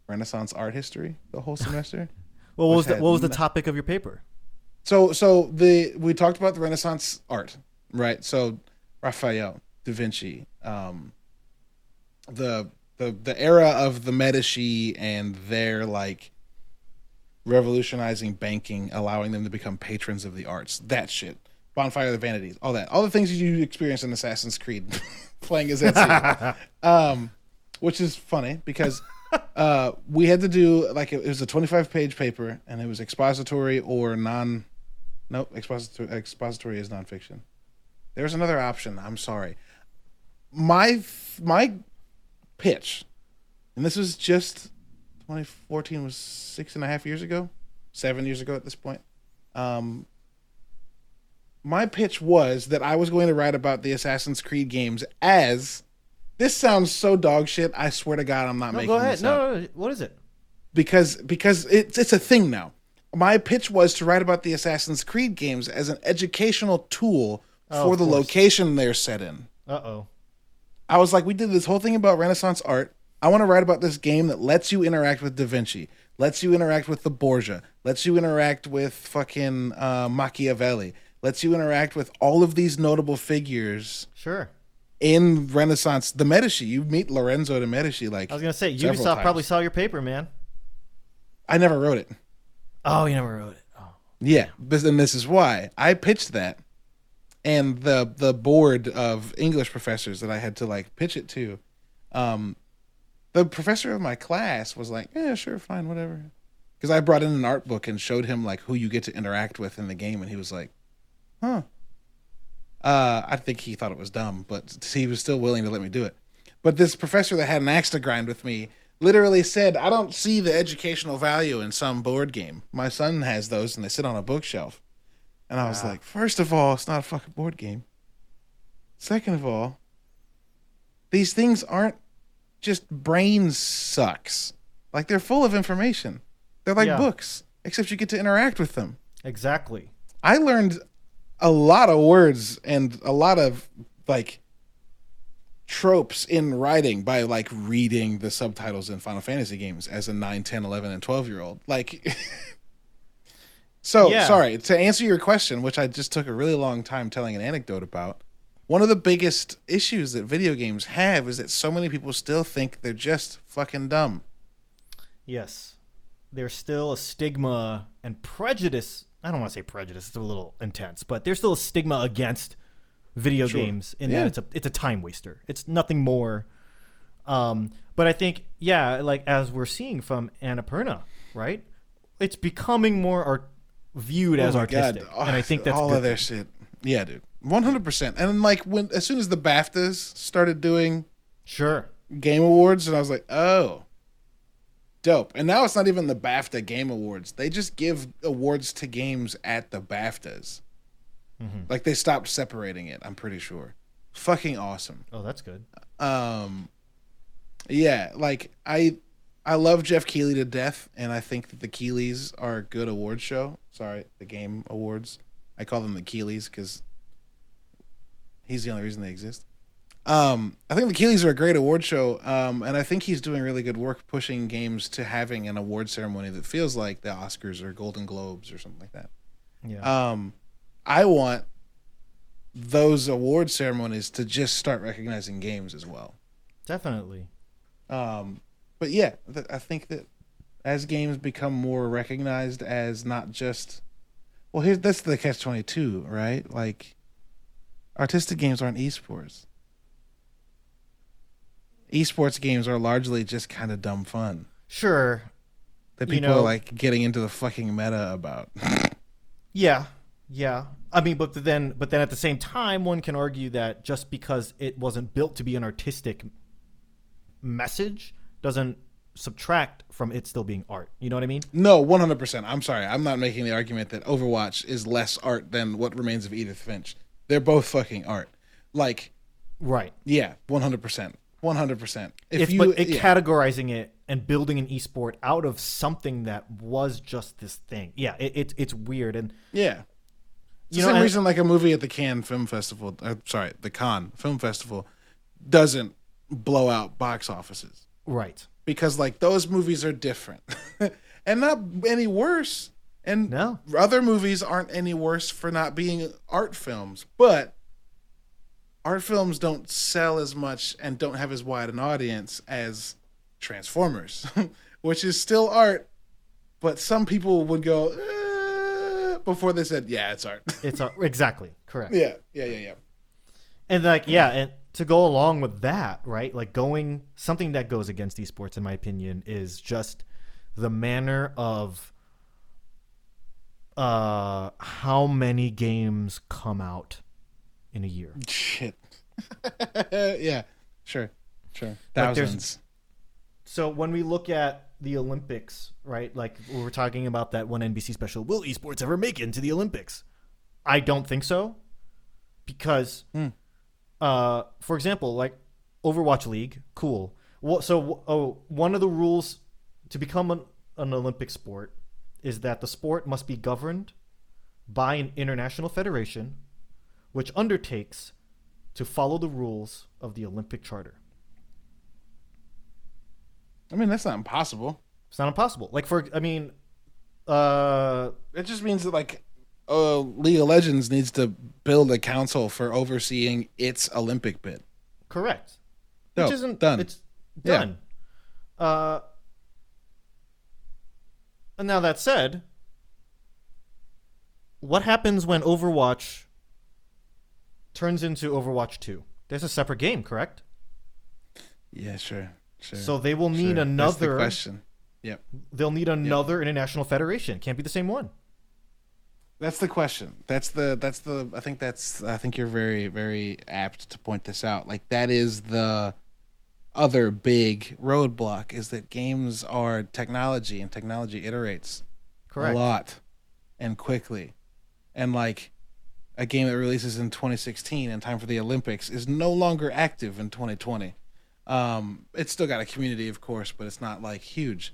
Renaissance art history the whole semester. well, [LAUGHS] what was the, what was the topic of your paper? So so the we talked about the Renaissance art, right? So Raphael, Da Vinci, um, the the the era of the Medici and their like revolutionizing banking, allowing them to become patrons of the arts. That shit. Bonfire of the Vanities, all that. All the things you experience in Assassin's Creed [LAUGHS] playing as Ezio. [LAUGHS] um, which is funny because uh, we had to do like it was a 25 page paper and it was expository or non nope expository expository is nonfiction there's another option i'm sorry my my pitch and this was just 2014 was six and a half years ago seven years ago at this point um my pitch was that i was going to write about the assassin's creed games as this sounds so dog shit. I swear to God, I'm not No, making go ahead. this up No, no, no, what is it? because because it's it's a thing now. My pitch was to write about the Assassin's Creed games as an educational tool Oh, for the course. location they're set in. Uh oh. I was like, we did this whole thing about Renaissance art. I want to write about this game that lets you interact with Da Vinci, lets you interact with the Borgia, lets you interact with fucking uh, Machiavelli, lets you interact with all of these notable figures Sure. in Renaissance. The Medici, you meet Lorenzo de Medici like I was gonna say Ubisoft probably saw your paper, man. I never wrote it. Oh, you never wrote it. Oh. Yeah, but and this is why I pitched that, and the the board of English professors that I had to like pitch it to, um, the professor of my class was like, "Yeah, sure, fine, whatever," because I brought in an art book and showed him like who you get to interact with in the game, and he was like, "Huh." Uh, I think he thought it was dumb, but he was still willing to let me do it. But this professor that had an axe to grind with me literally said, I don't see the educational value in some board game. My son has those and they sit on a bookshelf. And I was like, first of all, it's not a fucking board game. Second of all, these things aren't just brain sucks. Like they're full of information. They're like Yeah. books, except you get to interact with them. Exactly. I learned a lot of words and a lot of like tropes in writing by like reading the subtitles in Final Fantasy games as a 9, 10, 11 and 12 year old. Like [LAUGHS] So, Yeah. sorry, to answer your question, which I just took a really long time telling an anecdote about. One of the biggest issues that video games have is that so many people still think they're just fucking dumb. Yes. There's still a stigma and prejudice. I don't want to say prejudice; it's a little intense, but there's still a stigma against video Sure. games in Yeah. that it's a it's a time waster. It's nothing more. Um, but I think, yeah, like as we're seeing from Annapurna, right? It's becoming more art viewed as Oh my artistic, and I think that's all of their shit. Yeah, dude, one hundred percent. And like when as soon as the Baftas started doing Sure. Game Awards, and I was like, oh, dope. And now it's not even the BAFTA Game Awards; they just give awards to games at the BAFTAs. Mhm. Like they stopped separating it. I'm pretty sure. Fucking awesome. Oh, that's good. Um, yeah, like I, I love Geoff Keighley to death, and I think that the Keighleys are a good award show. Sorry, the Game Awards. I call them the Keighleys because he's the only reason they exist. Um, I think the Keighleys are a great award show, um, and I think he's doing really good work pushing games to having an award ceremony that feels like the Oscars or Golden Globes or something like that. Yeah. Um, I want those award ceremonies to just start recognizing games as well. Definitely. Um, but yeah, th- I think that as games become more recognized as not just well, here's that's the catch twenty two, right? Like artistic games aren't esports. Esports games are largely just kind of dumb fun Sure. that You people know- are like getting into the fucking meta about. [LAUGHS] Yeah, yeah. I mean, but then, but then at the same time, one can argue that just because it wasn't built to be an artistic message doesn't subtract from it still being art. You know what I mean? no, one hundred percent. I'm sorry, I'm not making the argument that Overwatch is less art than what remains of Edith Finch. They're both fucking art. Like Right. Yeah, one hundred percent, one hundred percent. If, you, but it, yeah, categorizing it and building an esport out of something that was just this thing. Yeah, it, it it's weird and yeah, it's You the know, same and- reason like a movie at the Cannes Film Festival. Uh, sorry, the Cannes Film Festival doesn't blow out box offices right. because like those movies are different [LAUGHS] and not any worse. And No. other movies aren't any worse for not being art films, but art films don't sell as much and don't have as wide an audience as Transformers, [LAUGHS] which is still art, but some people would go eh, before they said, "Yeah, it's art." [LAUGHS] It's art, exactly correct. yeah, yeah, yeah, yeah. And like yeah, and to go along with that, right? Like going something that goes against esports, in my opinion, is just the manner of uh how many games come out in a year. Shit. [LAUGHS] yeah, sure, sure. Like, Thousands. So when we look at the Olympics, right? Like we were talking about that one NBC special, will esports ever make it into the Olympics? I don't think so. Because Hmm. Uh for example, like Overwatch League, cool. Well, so oh, one of the rules to become an, an Olympic sport is that the sport must be governed by an international federation which undertakes to follow the rules of the Olympic Charter. I mean, that's not impossible. It's not impossible. Like for I mean, uh, It just means that like, uh, League of Legends needs to build a council for overseeing its Olympic bid. correct. No, Which isn't done. It's Yeah. done. Uh, and now that said, what happens when Overwatch turns into Overwatch Two? There's a separate game, correct? Yeah, sure, sure. So they will need sure. That's the another. question. Yep. They'll need another international federation. Can't be the same one. That's the question. That's the that's the I think that's I think you're very very apt to point this out. Like that is the other big roadblock is that games are technology and technology iterates Correct. a lot and quickly. And like a game that releases in 2016 in time for the Olympics is no longer active in 2020. Um, it's still got a community, of course, but it's not like huge.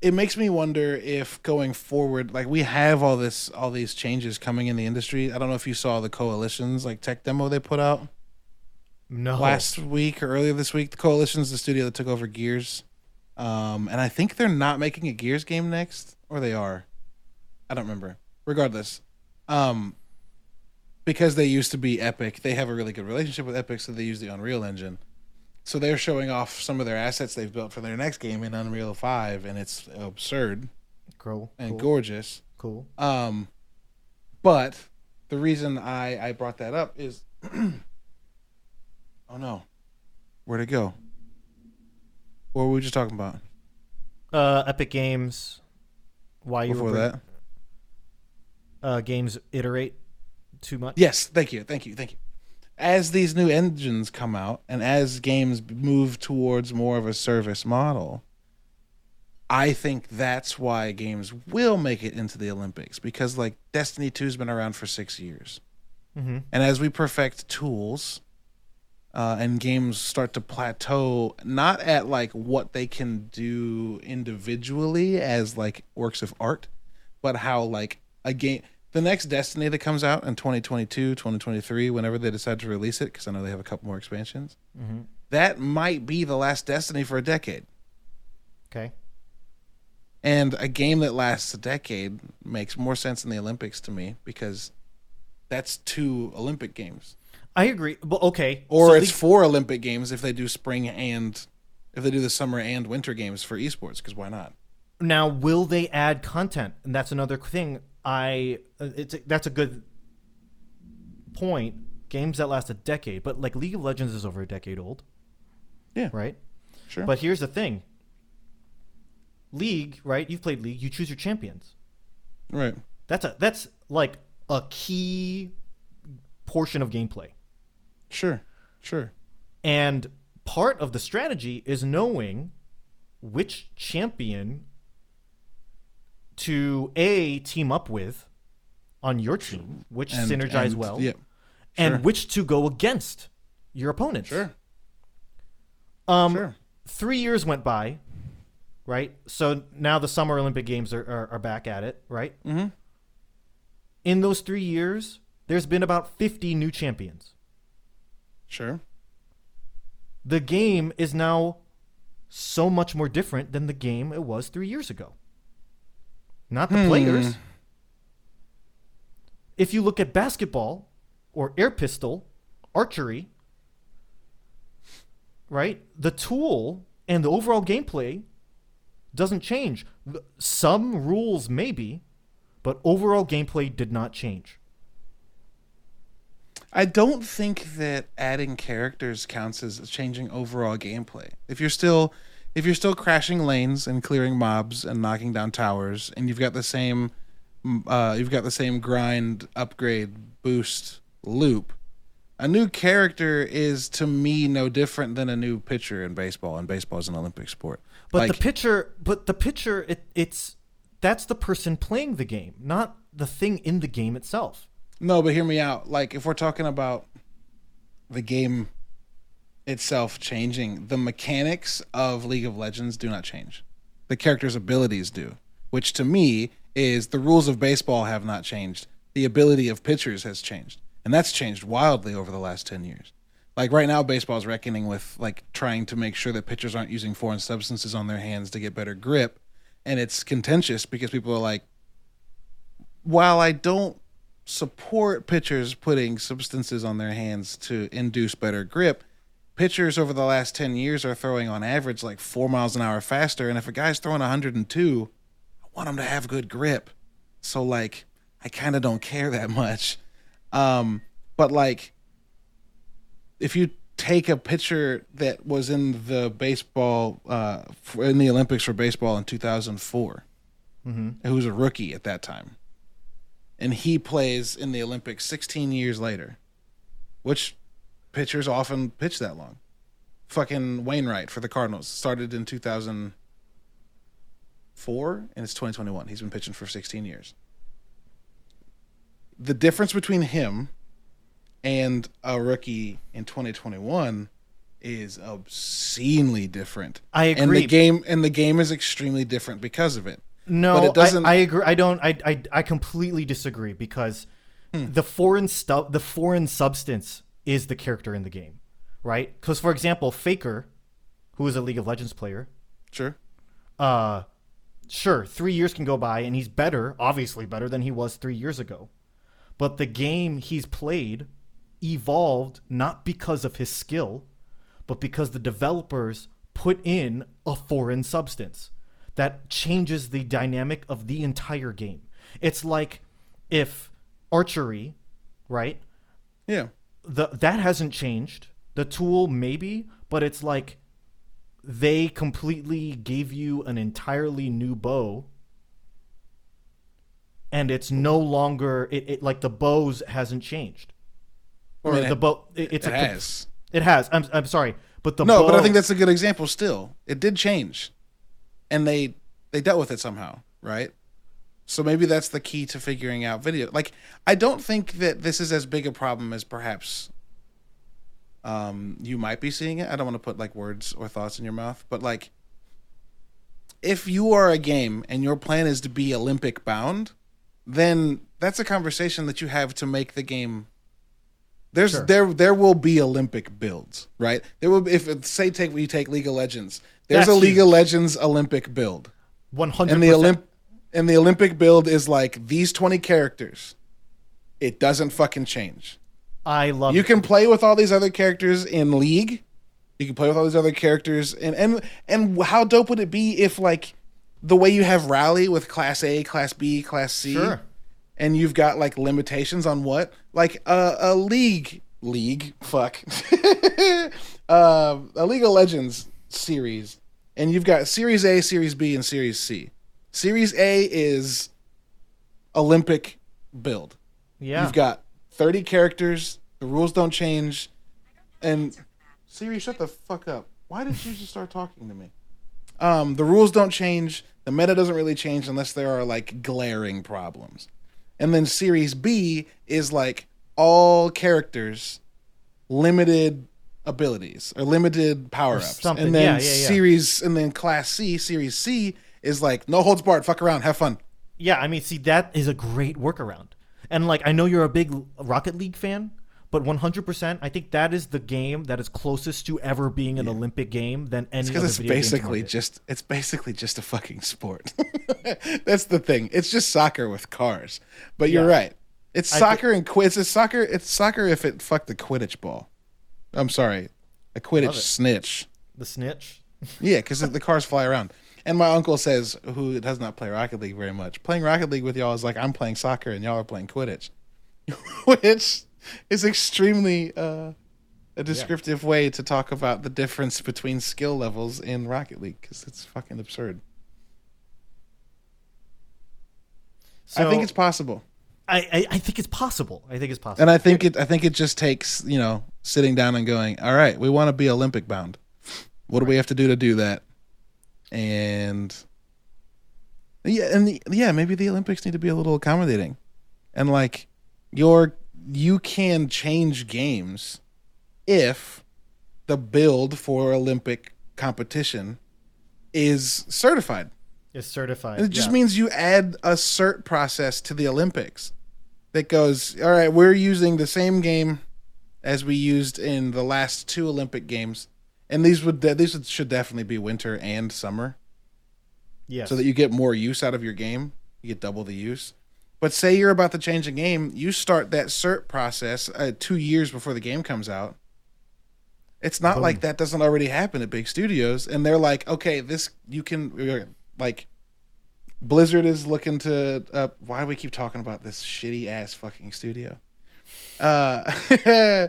It makes me wonder if going forward, like we have all this, all these changes coming in the industry. I don't know if you saw the coalitions, like tech demo they put out No. last week or earlier this week. The coalition's the studio that took over Gears, um, and I think they're not making a Gears game next, or they are. I don't remember. Regardless, um, because they used to be Epic, they have a really good relationship with Epic, so they use the Unreal Engine. So they're showing off some of their assets they've built for their next game in Unreal Five, and it's absurd cool. and cool. gorgeous. cool. Um, but the reason I I brought that up is, [CLEARS THROAT] oh no, where'd it go? What were we just talking about Uh, Epic Games. Why you before were that? uh, games iterate too much. Yes, thank you, thank you, thank you. As these new engines come out, and as games move towards more of a service model, I think that's why games will make it into the Olympics because, like, Destiny 2 has been around for six years. Mm-hmm. And as we perfect tools uh, and games start to plateau, not at like what they can do individually as like works of art, but how like a game, the next Destiny that comes out in 2022, 2023, whenever they decide to release it, because I know they have a couple more expansions, Mm-hmm. that might be the last Destiny for a decade. Okay. And a game that lasts a decade makes more sense in the Olympics to me because that's two Olympic games. I agree. But okay. Or so it's the- four Olympic games if they do spring and if they do the summer and winter games for esports, because why not? now will they add content? And that's another thing. I uh, it's that's a good point. Games that last a decade, but like League of Legends is over a decade old. Yeah. Right. Sure. But here's the thing. League, right? You've played League. You choose your champions. right. That's a that's like a key portion of gameplay. Sure. Sure. And part of the strategy is knowing which champion to a team up with on your team, which And- synergize and- well, Yeah. and which to go against your opponents. Sure. Um, Sure. Three years went by, right? So now the Summer Olympic Games are, are, are back at it, right? Mm-hmm. In those three years, there's been about 50 new champions. Sure. the game is now so much more different than the game it was three years ago. Not the Hmm. players. If you look at basketball or air pistol, archery, right? The tool and the overall gameplay doesn't change. Some rules maybe, but overall gameplay did not change. I don't think that adding characters counts as changing overall gameplay. If you're still if you're still crashing lanes and clearing mobs and knocking down towers and you've got the same uh, you've got the same grind upgrade boost loop a new character is to me no different than a new pitcher in baseball and baseball is an olympic sport But Like- the pitcher, but the pitcher, it, it's that's the person playing the game, not the thing in the game itself. No, but hear me out. Like if we're talking about the game itself changing, the mechanics of League of Legends do not change. The character's abilities do, which to me is the rules of baseball have not changed. The ability of pitchers has changed. And that's changed wildly over the last 10 years. Like right now baseball's reckoning with like trying to make sure that pitchers aren't using foreign substances on their hands to get better grip, and it's contentious because people are like while I don't support pitchers putting substances on their hands to induce better grip, pitchers over the last 10 years are throwing on average like four miles an hour faster. And if a guy's throwing 102, I want him to have good grip. So, like, I kind of don't care that much. Um, but, like, if you take a pitcher that was in the baseball, uh, in the Olympics for baseball in 2004, who was a rookie at that time, and he plays in the Olympics 16 years later, which pitchers often pitch that long. Fucking Wainwright for the Cardinals started in 2004 and it's 2021. He's been pitching for 16 years. The difference between him and a rookie in 2021 is obscenely different. I agree. And the game and the game is extremely different because of it. No, But it doesn't- I, I agree. I don't. I, I I completely disagree because Hmm. the foreign stuff, the foreign substance, is the character in the game, right? Because for example, Faker, who is a League of Legends player, Sure. uh, sure, three years can go by and he's better, obviously better than he was three years ago, but the game he's played evolved not because of his skill, but because the developers put in a foreign substance that changes the dynamic of the entire game. It's like if archery, right? Yeah. The that hasn't changed. The tool maybe, but it's like they completely gave you an entirely new bow and it's no longer it, it like the bows hasn't changed or the bow it, it's It a has. it has I'm, I'm sorry but the No, but I think that's a good example still. It did change. And they they dealt with it somehow, right? So maybe that's the key to figuring out video. Like I don't think that this is as big a problem as perhaps um you might be seeing it. I don't want to put like words or thoughts in your mouth, but like if you are a game and your plan is to be Olympic bound, then that's a conversation that you have to make the game there's Sure. there there will be Olympic builds, right? There will be, if say take you take League of Legends. There's That's a League of. Legends Olympic build. 100 And the Olymp and the Olympic build is like these 20 characters. It doesn't fucking change. I love You it. can play with all these other characters in League. You can play with all these other characters and and and how dope would it be if like the way you have rally with class A, class B, class C Sure. and you've got like limitations on what like uh, a league league fuck [LAUGHS] uh, a league of legends series and you've got series a series b and series c series a is olympic build yeah you've got 30 characters the rules don't change and siri shut the fuck up why did you just start talking to me um, the rules don't change. The meta doesn't really change unless there are like glaring problems. And then Series B is like all characters, limited abilities or limited power ups. something. And then Yeah, yeah, yeah. Series and then Class C, Series C is like no holds barred, fuck around, have fun. Yeah, I mean, see, that is a great workaround. And like, I know you're a big Rocket League fan, but 100%, I think that is the game that is closest to ever being an Olympic game than any Because other it's video basically just it's basically just a fucking sport. [LAUGHS] That's the thing. It's just soccer with cars. But you're Yeah. right. It's soccer and quid. It's soccer. It's soccer if it fucked the Quidditch ball. I'm sorry, a Quidditch snitch. the snitch. Yeah, because the cars fly around. And my uncle says, who does not play Rocket League very much, playing Rocket League with y'all is like I'm playing soccer and y'all are playing Quidditch, [LAUGHS] which is extremely uh, a descriptive way to talk about the difference between skill levels in Rocket League because it's fucking absurd. So I think it's possible. I, I, I think it's possible. I think it's possible. And I think it I think it just takes, you know, sitting down and going, "All right, we want to be Olympic bound. What do we have to do to do that?" And yeah, and the, yeah, maybe the Olympics need to be a little accommodating. And like your you can change games if the build for Olympic competition is certified. it's certified. It just yeah. means you add a cert process to the Olympics that goes, all right, we're using the same game as we used in the last two Olympic games, and these would these should definitely be winter and summer, Yeah. so that you get more use out of your game. You get double the use. But say you're about to change a game, you start that cert process uh, two years before the game comes out. It's not Boom. like that doesn't already happen at big studios, and they're like, okay, this you can like. Blizzard is looking to. Uh, why do we keep talking about this shitty ass fucking studio? Uh, [LAUGHS]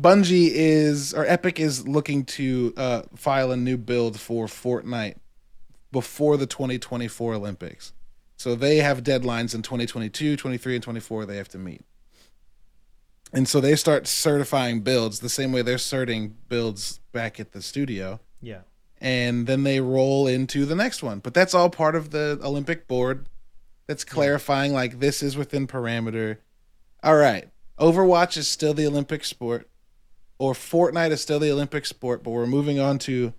Bungie is or Epic is looking to uh, file a new build for Fortnite before the 2024 Olympics. So they have deadlines in 2022, 23, and 24 they have to meet. And so they start certifying builds the same way they're certing builds back at the studio. yeah. And then they roll into the next one. But that's all part of the Olympic board that's clarifying like this is within parameter. All right. Overwatch is still the Olympic sport, or Fortnite is still the Olympic sport, but we're moving on to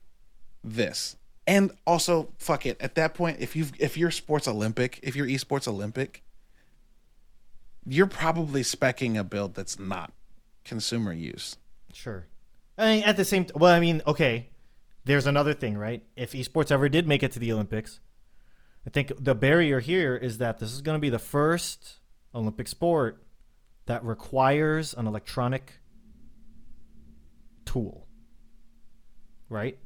this. And also, fuck it. At that point, if you if your sports Olympic, if your esports Olympic, you're probably specking a build that's not consumer use. Sure. I mean, at the same. T- well, I mean, okay. There's another thing, right? If esports ever did make it to the Olympics, I think the barrier here is that this is going to be the first Olympic sport that requires an electronic tool, right?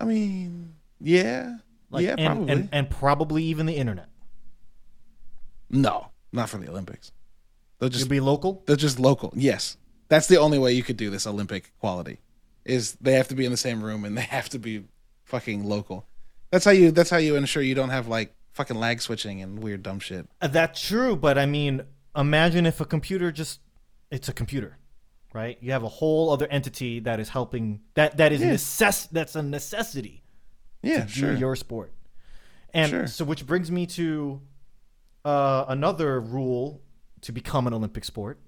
I mean, yeah, Like, yeah, and, probably. and and probably even the internet. no, not for the Olympics. They'll It'll just be local. they're just local. Yes, that's the only way you could do this Olympic quality. Is they have to be in the same room and they have to be fucking local. That's how you. That's how you ensure you don't have like fucking lag switching and weird dumb shit. Uh, That's true, but I mean, imagine if a computer just it's a computer, right? You have a whole other entity that is helping that that is Yeah. necess- that's a necessity Yeah, sure. your sport. And Sure. so which brings me to uh, another rule to become an Olympic sport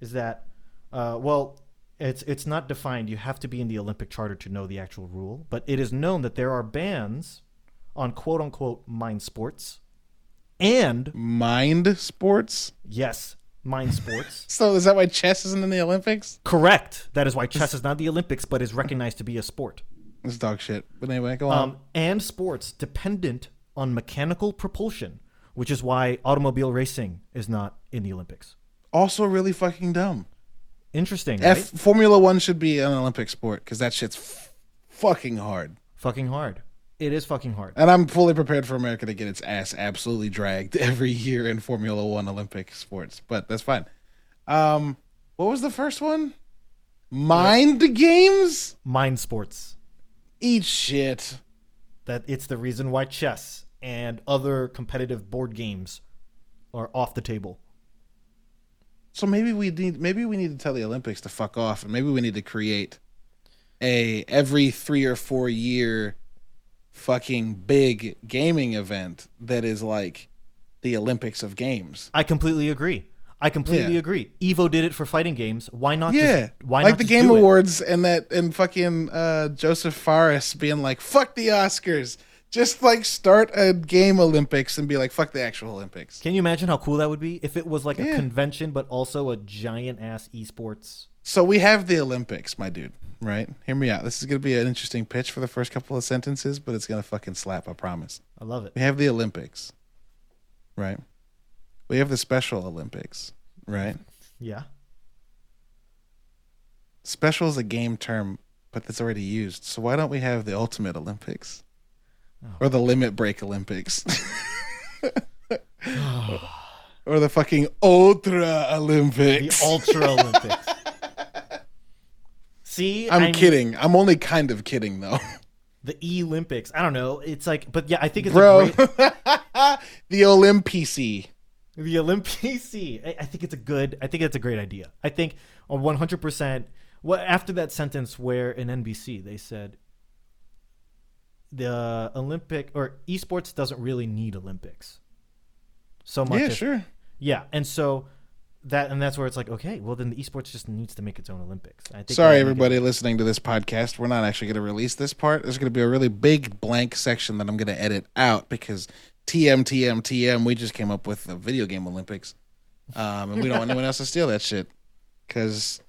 is that uh, well it's it's not defined. You have to be in the Olympic charter to know the actual rule, but it is known that there are bans on quote unquote mind sports and Mind sports. Yes, mind sports. [LAUGHS] So is that why chess isn't in the Olympics? Correct. That is why chess is not the Olympics, but is recognized to be a sport. It's dog shit. But anyway, go on. Um, and sports dependent on mechanical propulsion, which is why automobile racing is not in the Olympics. also, really fucking dumb. Interesting, F right? Formula One should be an Olympic sport because that shit's f- fucking hard. Fucking hard. It is fucking hard. And I'm fully prepared for America to get its ass absolutely dragged [LAUGHS] every year in Formula One Olympic sports, but that's fine. Um, what was the first one? Mind games? Mind sports. Eat shit. That it's the reason why chess and other competitive board games are off the table. So maybe we need maybe we need to tell the Olympics to fuck off, and maybe we need to create a every three or four year fucking big gaming event that is like the Olympics of games. I completely agree. I completely Yeah. agree. Evo did it for fighting games. Why not? Yeah, Just, why like the Game do it? Awards and that and fucking uh, Josef Fares being like, "Fuck the Oscars." Just like start a game Olympics and be like, "Fuck the actual Olympics." Can you imagine how cool that would be if it was like a convention, but also a giant ass esports? So we have the Olympics, my dude. Right? Hear me out. This is gonna be an interesting pitch for the first couple of sentences, but it's gonna fucking slap. I promise. I love it. We have the Olympics, right? We have the Special Olympics, right? Yeah. Special is a game term, but that's already used. So why don't we have the Ultimate Olympics? Oh. or the limit break Olympics, [SIGHS] [LAUGHS] or the fucking ultra Olympics. The Ultra Olympics. See, I'm I mean, kidding. I'm only kind of kidding though, [LAUGHS] The E Olympics. I don't know. It's like, but yeah, I think it's bro. a great. [LAUGHS] the Olympici. The Olympic. I, I think it's a good. I think it's a great idea. I think on 100. percent What after that sentence where in NBC they said the Olympic or esports doesn't really need Olympics so much. Yeah, as- sure. Yeah, and so that and that's where it's like, okay, well then the esports just needs to make its own Olympics. I think Sorry, they need to- everybody listening to this podcast. We're not actually going to release this part. There's going to be a really big blank section that I'm going to edit out because TM, TM, TM. We just came up with the video game Olympics, um, and we don't want anyone else to steal that shit because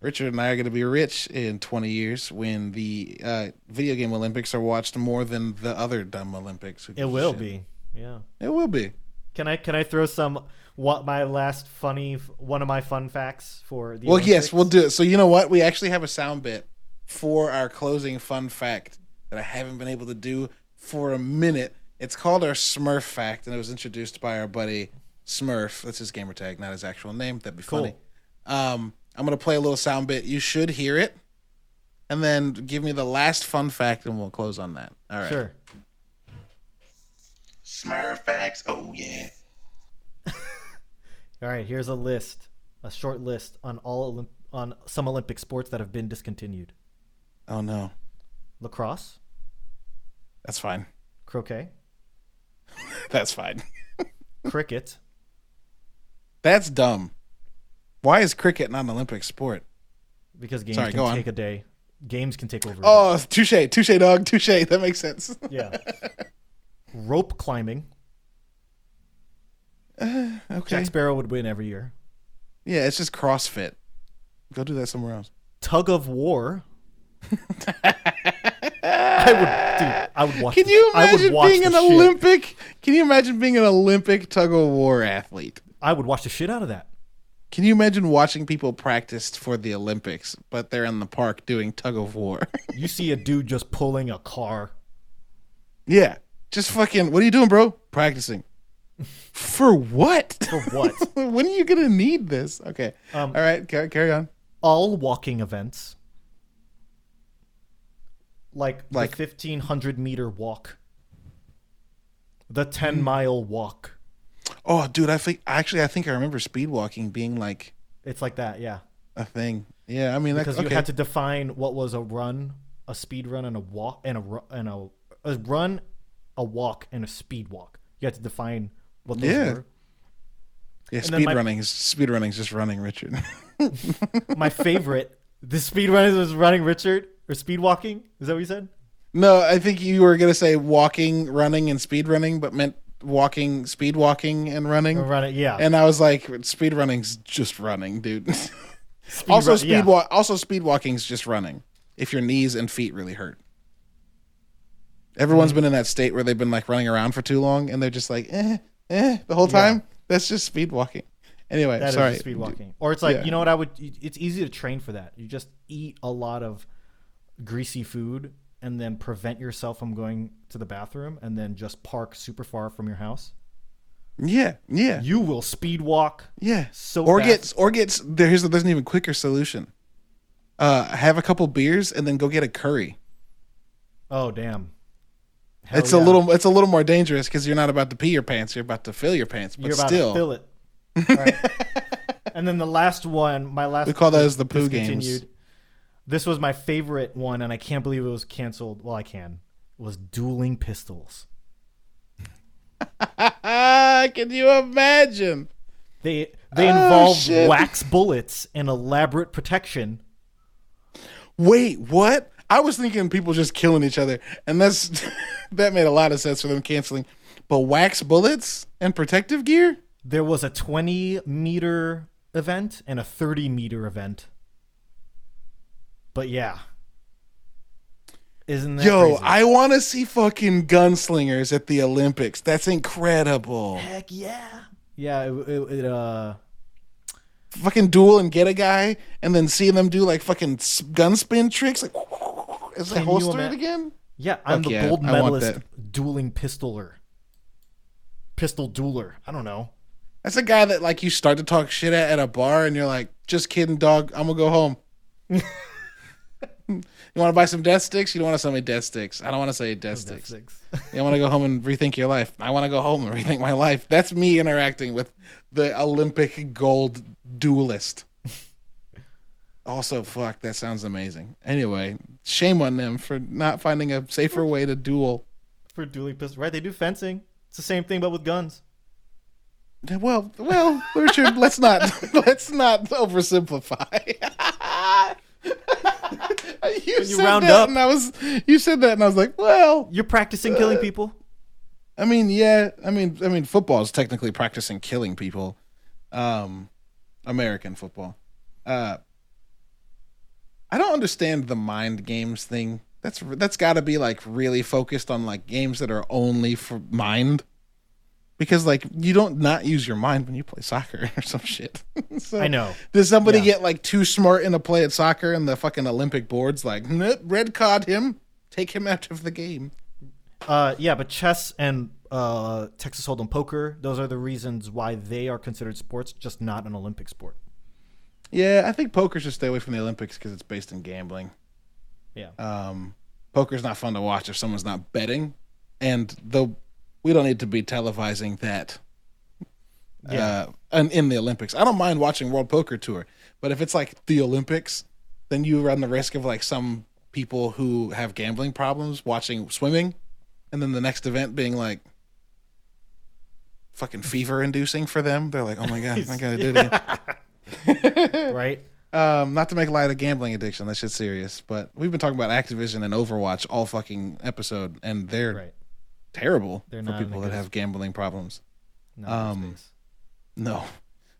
Richard and I are going to be rich in 20 years when the uh, video game Olympics are watched more than the other dumb Olympics. It will shit? be. Yeah. It will be. Can I can I throw some what my last funny one of my fun facts for the Well, yes, we'll do it. So you know what? We actually have a sound bit for our closing fun fact that I haven't been able to do for a minute. It's called our Smurf fact, and it was introduced by our buddy Smurf. That's his gamer tag, not his actual name. That'd be Cool. funny. Um, I'm gonna play a little sound bit. You should hear it, and then give me the last fun fact, and we'll close on that. All right. Sure. Smurf facts. Oh yeah. [LAUGHS] All right, here's a list, a short list on all Olymp- on some Olympic sports that have been discontinued. Oh no, Lacrosse, that's fine. croquet, [LAUGHS] That's fine. [LAUGHS] cricket, That's dumb. Why is cricket not an Olympic sport? because games Sorry, can go on. take a day. Games can take over. Oh, touche, touche, dog, touche. That makes sense. yeah. [LAUGHS] Rope climbing. Eh, okay. Jack Sparrow would win every year. Yeah, it's just CrossFit. Go do that somewhere else. Tug of war. [LAUGHS] I would, dude. I would watch. Can you I would imagine being an shit- Olympic? Can you imagine being an Olympic tug of war athlete? I would watch the shit out of that. Can you imagine watching people practice for the Olympics, but they're in the park doing tug of war? [LAUGHS] You see a dude just pulling a car. yeah, just fucking. What are you doing, bro? Practicing. For what? For what? [LAUGHS] when are you gonna need this? Okay. Um, All right. Carry, carry on. all walking events like, Like- 1500 meter walk the Hmm. 10 mile walk Oh, dude, I think actually I think I remember speed walking being like it's like that yeah a thing. Yeah, I mean, because okay. you had to define what was a run a speed run and a walk and a and a, a run a walk and a speed walk you had to define what those Yeah. were yeah, and speed my- running is speed running is just running, Richard. [LAUGHS] my favorite the speed run was running richard or speed walking is that what you said no, I think you were gonna say walking, running, and speed running, but meant walking, speed walking, and running. Or run it yeah And I was like, speed running's just running, dude. [LAUGHS] Speed also, run- speed yeah. walk. Also, speed walking's just running. If your knees and feet really hurt. Everyone's Mm. been in that state where they've been like running around for too long, and they're just like, eh, eh, the whole time. That's just speed walking. Anyway, That is sorry. speed walking. Or it's like, Yeah. you know what I would it's easy to train for that. You just eat a lot of greasy food and then prevent yourself from going to the bathroom and then just park super far from your house. Yeah, yeah, You will speed walk yeah. so or fast. gets or gets there's there's an even quicker solution. Uh, have a couple beers and then go get a curry. Oh damn. Hell it's a little it's a little more dangerous because you're not about to pee your pants. You're about to fill your pants. But you're about still, to fill it. [LAUGHS] Right. and then the last one, my last we call those the poo games. This was my favorite one and I can't believe it was canceled. Well, I can. It was dueling pistols. [LAUGHS] Can you imagine? They they Oh, involved shit. wax bullets and elaborate protection. Wait, what? I was thinking people just killing each other, and that's [LAUGHS] that made a lot of sense for them canceling. But wax bullets and protective gear? There was a 20 meter event and a 30 meter event. But yeah. Isn't that Yo, crazy? I want to see fucking gunslingers at the Olympics. That's incredible. heck yeah. Yeah, it, it, it uh Fucking duel and get a guy, and then see them do like fucking gun spin tricks. Like, is they Can you holster ima- it again? Yeah, I'm Fuck the yeah, gold I want medalist dueling pistoler. Pistol dueler. I don't know. That's a guy that like you start to talk shit at at a bar, and you're like, "Just kidding, dog. I'm gonna go home." [LAUGHS] you want to buy some death sticks? You don't want to sell me death sticks. I don't want to say death sticks. Six. You want to go home and rethink your life. I want to go home and rethink my life. That's me interacting with the Olympic gold duelist. Also, fuck, that sounds amazing. Anyway, shame on them for not finding a safer way to duel. For dueling pistol. Right, they do fencing. It's the same thing but with guns. Well, well, Richard, [LAUGHS] let's not let's not oversimplify. [LAUGHS] you you said round that up- and I was you said that and I was like, well, You're practicing killing people? I mean, yeah, I mean, I mean, football is technically practicing killing people. Um, American football. Uh, I don't understand the mind games thing. That's that's got to be like really focused on like games that are only for mind, because like you don't not use your mind when you play soccer [LAUGHS] or some shit. [LAUGHS] so, I know. Does somebody Yeah. get like too smart in a play at soccer and the fucking Olympic boards like red card him, take him out of the game? Uh, yeah, but chess and uh, Texas Hold'em poker, those are the reasons why they are considered sports, just not an Olympic sport. Yeah, I think poker should stay away from the Olympics because it's based in gambling. Yeah. Um, poker's not fun to watch if someone's not betting, and though we don't need to be televising that. Yeah. Uh, and in the Olympics, I don't mind watching World Poker Tour, but if it's like the Olympics, then you run the risk of like some people who have gambling problems watching swimming, and then the next event being like fucking fever inducing for them. They're like, oh my god, [LAUGHS] I gotta do it. [LAUGHS] again." [LAUGHS] right? Um, not to make light of the gambling addiction, that shit's serious. But we've been talking about Activision and Overwatch all fucking episode, and they're Right. terrible They're for people that have gambling problems. No, Um. No,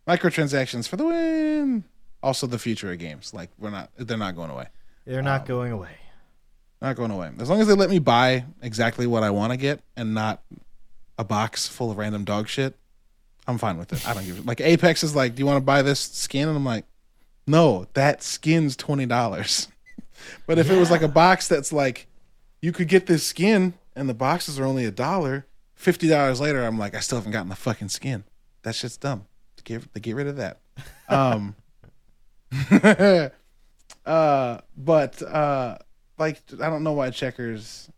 microtransactions for the win. Also, the future of games. Like we're not, they're not going away. They're not going away. Not going away. As long as they let me buy exactly what I want to get and not a box full of random dog shit, I'm fine with it. I don't give it. Like Apex is like, do you want to buy this skin? And I'm like, no, that skin's twenty dollars. [LAUGHS] but if it was like a box that's like, you could get this skin and the boxes are only a dollar. Fifty dollars later, I'm like, I still haven't gotten the fucking skin. That shit's dumb. Get to get rid of that. Um. [LAUGHS] uh, but uh, like I don't know why checkers.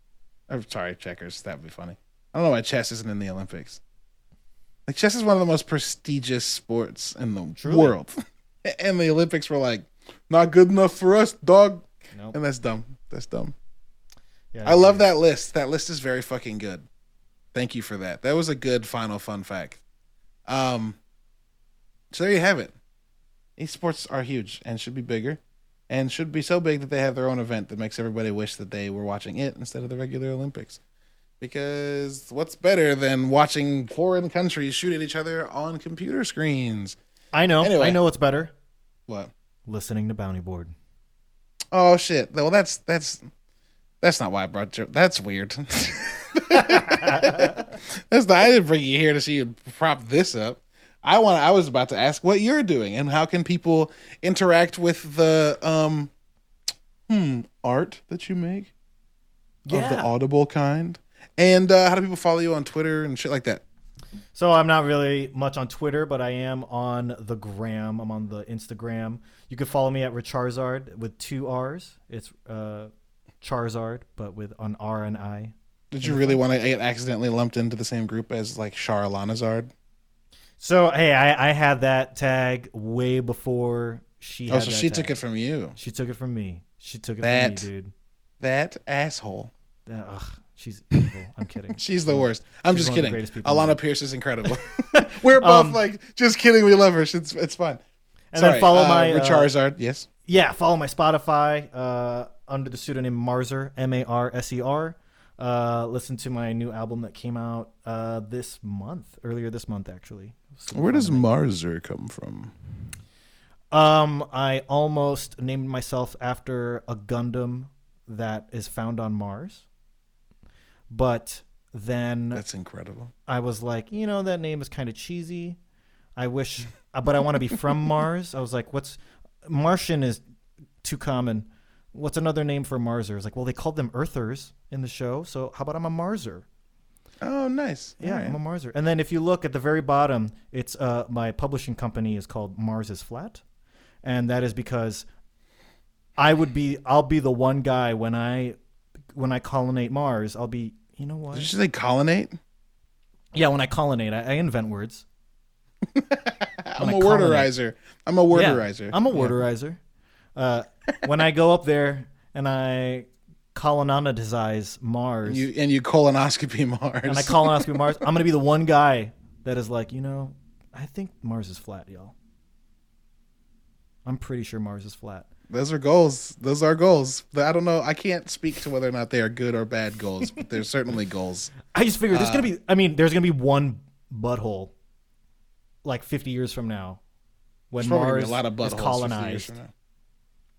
I'm sorry, checkers. That would be funny. I don't know why chess isn't in the Olympics. Like chess is one of the most prestigious sports in the Truly. world, [LAUGHS] and the Olympics were like not good enough for us, dog. Nope. And that's dumb. That's dumb. Yeah, I love that list. That list is very fucking good. Thank you for that. That was a good final fun fact. Um, so there you have it. Esports are huge and should be bigger, and should be so big that they have their own event that makes everybody wish that they were watching it instead of the regular Olympics. Because what's better than watching foreign countries shoot at each other on computer screens? I know. Anyway. I know what's better. What? Listening to Bounty Board. Oh shit! Well, that's that's that's not why I brought you. That's weird. [LAUGHS] that's not. I didn't bring you here to see you prop this up. I want. I was about to ask what you're doing and how can people interact with the um, hmm, art that you make of the audible kind, and uh, how do people follow you on Twitter and shit like that? So I'm not really much on Twitter, but I am on the gram. I'm on the Instagram. You can follow me at Richarzard with two R's. It's uh, Charizard, but with an R and I. Did you really want to get accidentally lumped into the same group as like Charalanahzard? So hey, I, I had that tag way before she. Oh, so she took it from you. She took it from me. She took it That- from me, dude. That asshole. Uh, Ugh, she's [LAUGHS] evil. I'm kidding. She's the worst. I'm She's just one of the kidding. greatest people in the Alanah. Pearce is incredible. [LAUGHS] [LAUGHS] We're both Um, like, just kidding. We love her. It's it's fun. And Sorry, then follow uh, my uh, Charizard. Yes. yeah, follow my Spotify uh, under the pseudonym Marser, M A R S E R. Uh, listen to my new album that came out uh, this month, earlier this month actually. Where does. Marser come from? Um, I almost named myself after a Gundam that is found on Mars, but then That's incredible. I was like, you know, that name is kind of cheesy. I wish, uh, but I want to be from [LAUGHS] Mars. I was like, what's Martian is too common. what's another name for Marsers? Like, well, they called them Earthers in the show, so how about I'm a Marser? Oh, nice. Yeah, right. I'm a Marser. And then if you look at the very bottom, it's uh my publishing company is called Mars is Flat, and that is because I would be I'll be the one guy when I when I colonate Mars, I'll be you know what? Did you say colonate? Yeah, when I colonate, I, I invent words. [LAUGHS] I'm a colonate. worderizer. I'm a Yeah, worderizer. I'm a Yeah. worderizer. Uh, [LAUGHS] when I go up there and I colonize Mars You and you colonoscopy Mars. and I colonoscopy Mars, I'm gonna be the one guy that is like, you know, I think Mars is flat, y'all. I'm pretty sure Mars is flat. Those are goals. Those are goals. But I don't know. I can't speak to whether or not they are good or bad goals, but they're certainly [LAUGHS] goals. I just figured there's Uh, gonna be. I mean, there's gonna be one butthole, like 50 years from now, when There's probably gonna Mars a lot of is buttholes 50 colonized.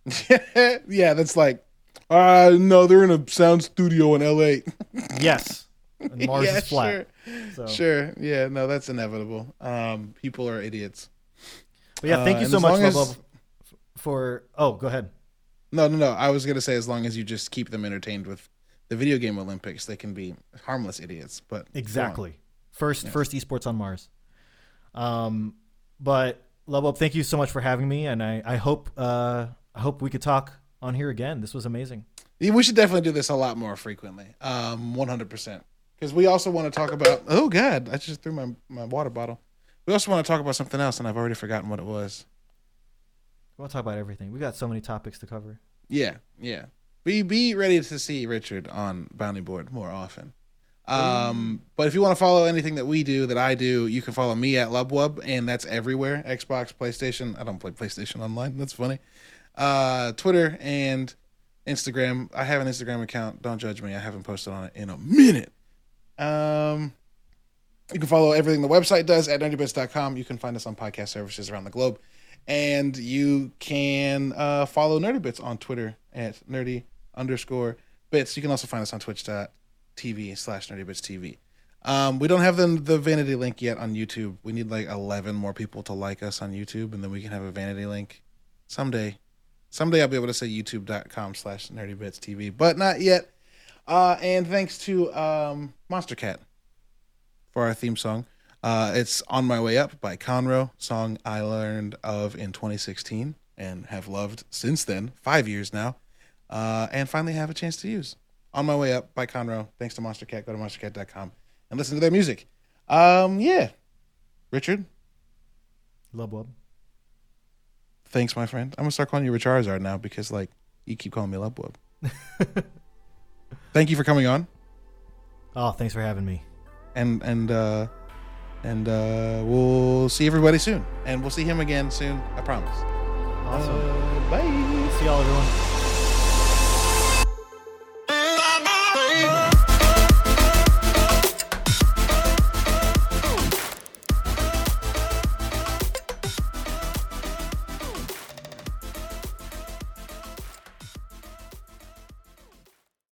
[LAUGHS] yeah, that's like, uh, no, they're in a sound studio in L.A. [LAUGHS] Yes, and Mars yeah, is flat. Sure. So. Sure. Yeah, no, that's inevitable. Um, people are idiots. But yeah, thank Uh, you and so much, as- for. Oh, go ahead. No, no, no. I was gonna say as long as you just keep them entertained with the video game Olympics, they can be harmless idiots. But. Exactly. First, first esports on Mars. Um, but Love Up, thank you so much for having me, and I, I hope, uh, I hope we could talk on here again. This was amazing. We should definitely do this a lot more frequently. Um, one hundred percent. Because we also want to talk about. Oh God, I just threw my my water bottle. We also want to talk about something else, and I've already forgotten what it was. We'll talk about everything. We got so many topics to cover. Yeah, yeah. Be be ready to see Richard on Bounty Board more often. Um, but if you want to follow anything that we do, that I do, you can follow me at Lubwub, and that's everywhere: Xbox, PlayStation. I don't play PlayStation Online. That's funny. Uh, Twitter and Instagram. I have an Instagram account. Don't judge me. I haven't posted on it in a minute. Um, you can follow everything the website does at nerdybits.com. You can find us on podcast services around the globe. And you can uh, follow Nerdy Bits on Twitter at nerdy underscore bits. You can also find us on twitch.tv slash nerdy bits TV. Um, we don't have the, the vanity link yet on YouTube. We need like 11 more people to like us on YouTube, and then we can have a vanity link someday. Someday I'll be able to say youtube.com slash nerdy bits TV, but not yet. Uh, and thanks to um, Monstercat for our theme song. Uh, it's On My Way Up by Conro, song I learned of in 2016 and have loved since then, five years now, uh, and finally have a chance to use. On My Way Up by Conro. Thanks to Monstercat. Go to monstercat.com and listen to their music. Um, yeah. Richard, Love Wub. thanks, my friend. I'm going to start calling you Charizard now because, like, you keep calling me Lubwub. [LAUGHS] Thank you for coming on. Oh, thanks for having me. and and uh and uh we'll see everybody soon and we'll see him again soon i promise Awesome. Uh, bye See y'all, everyone.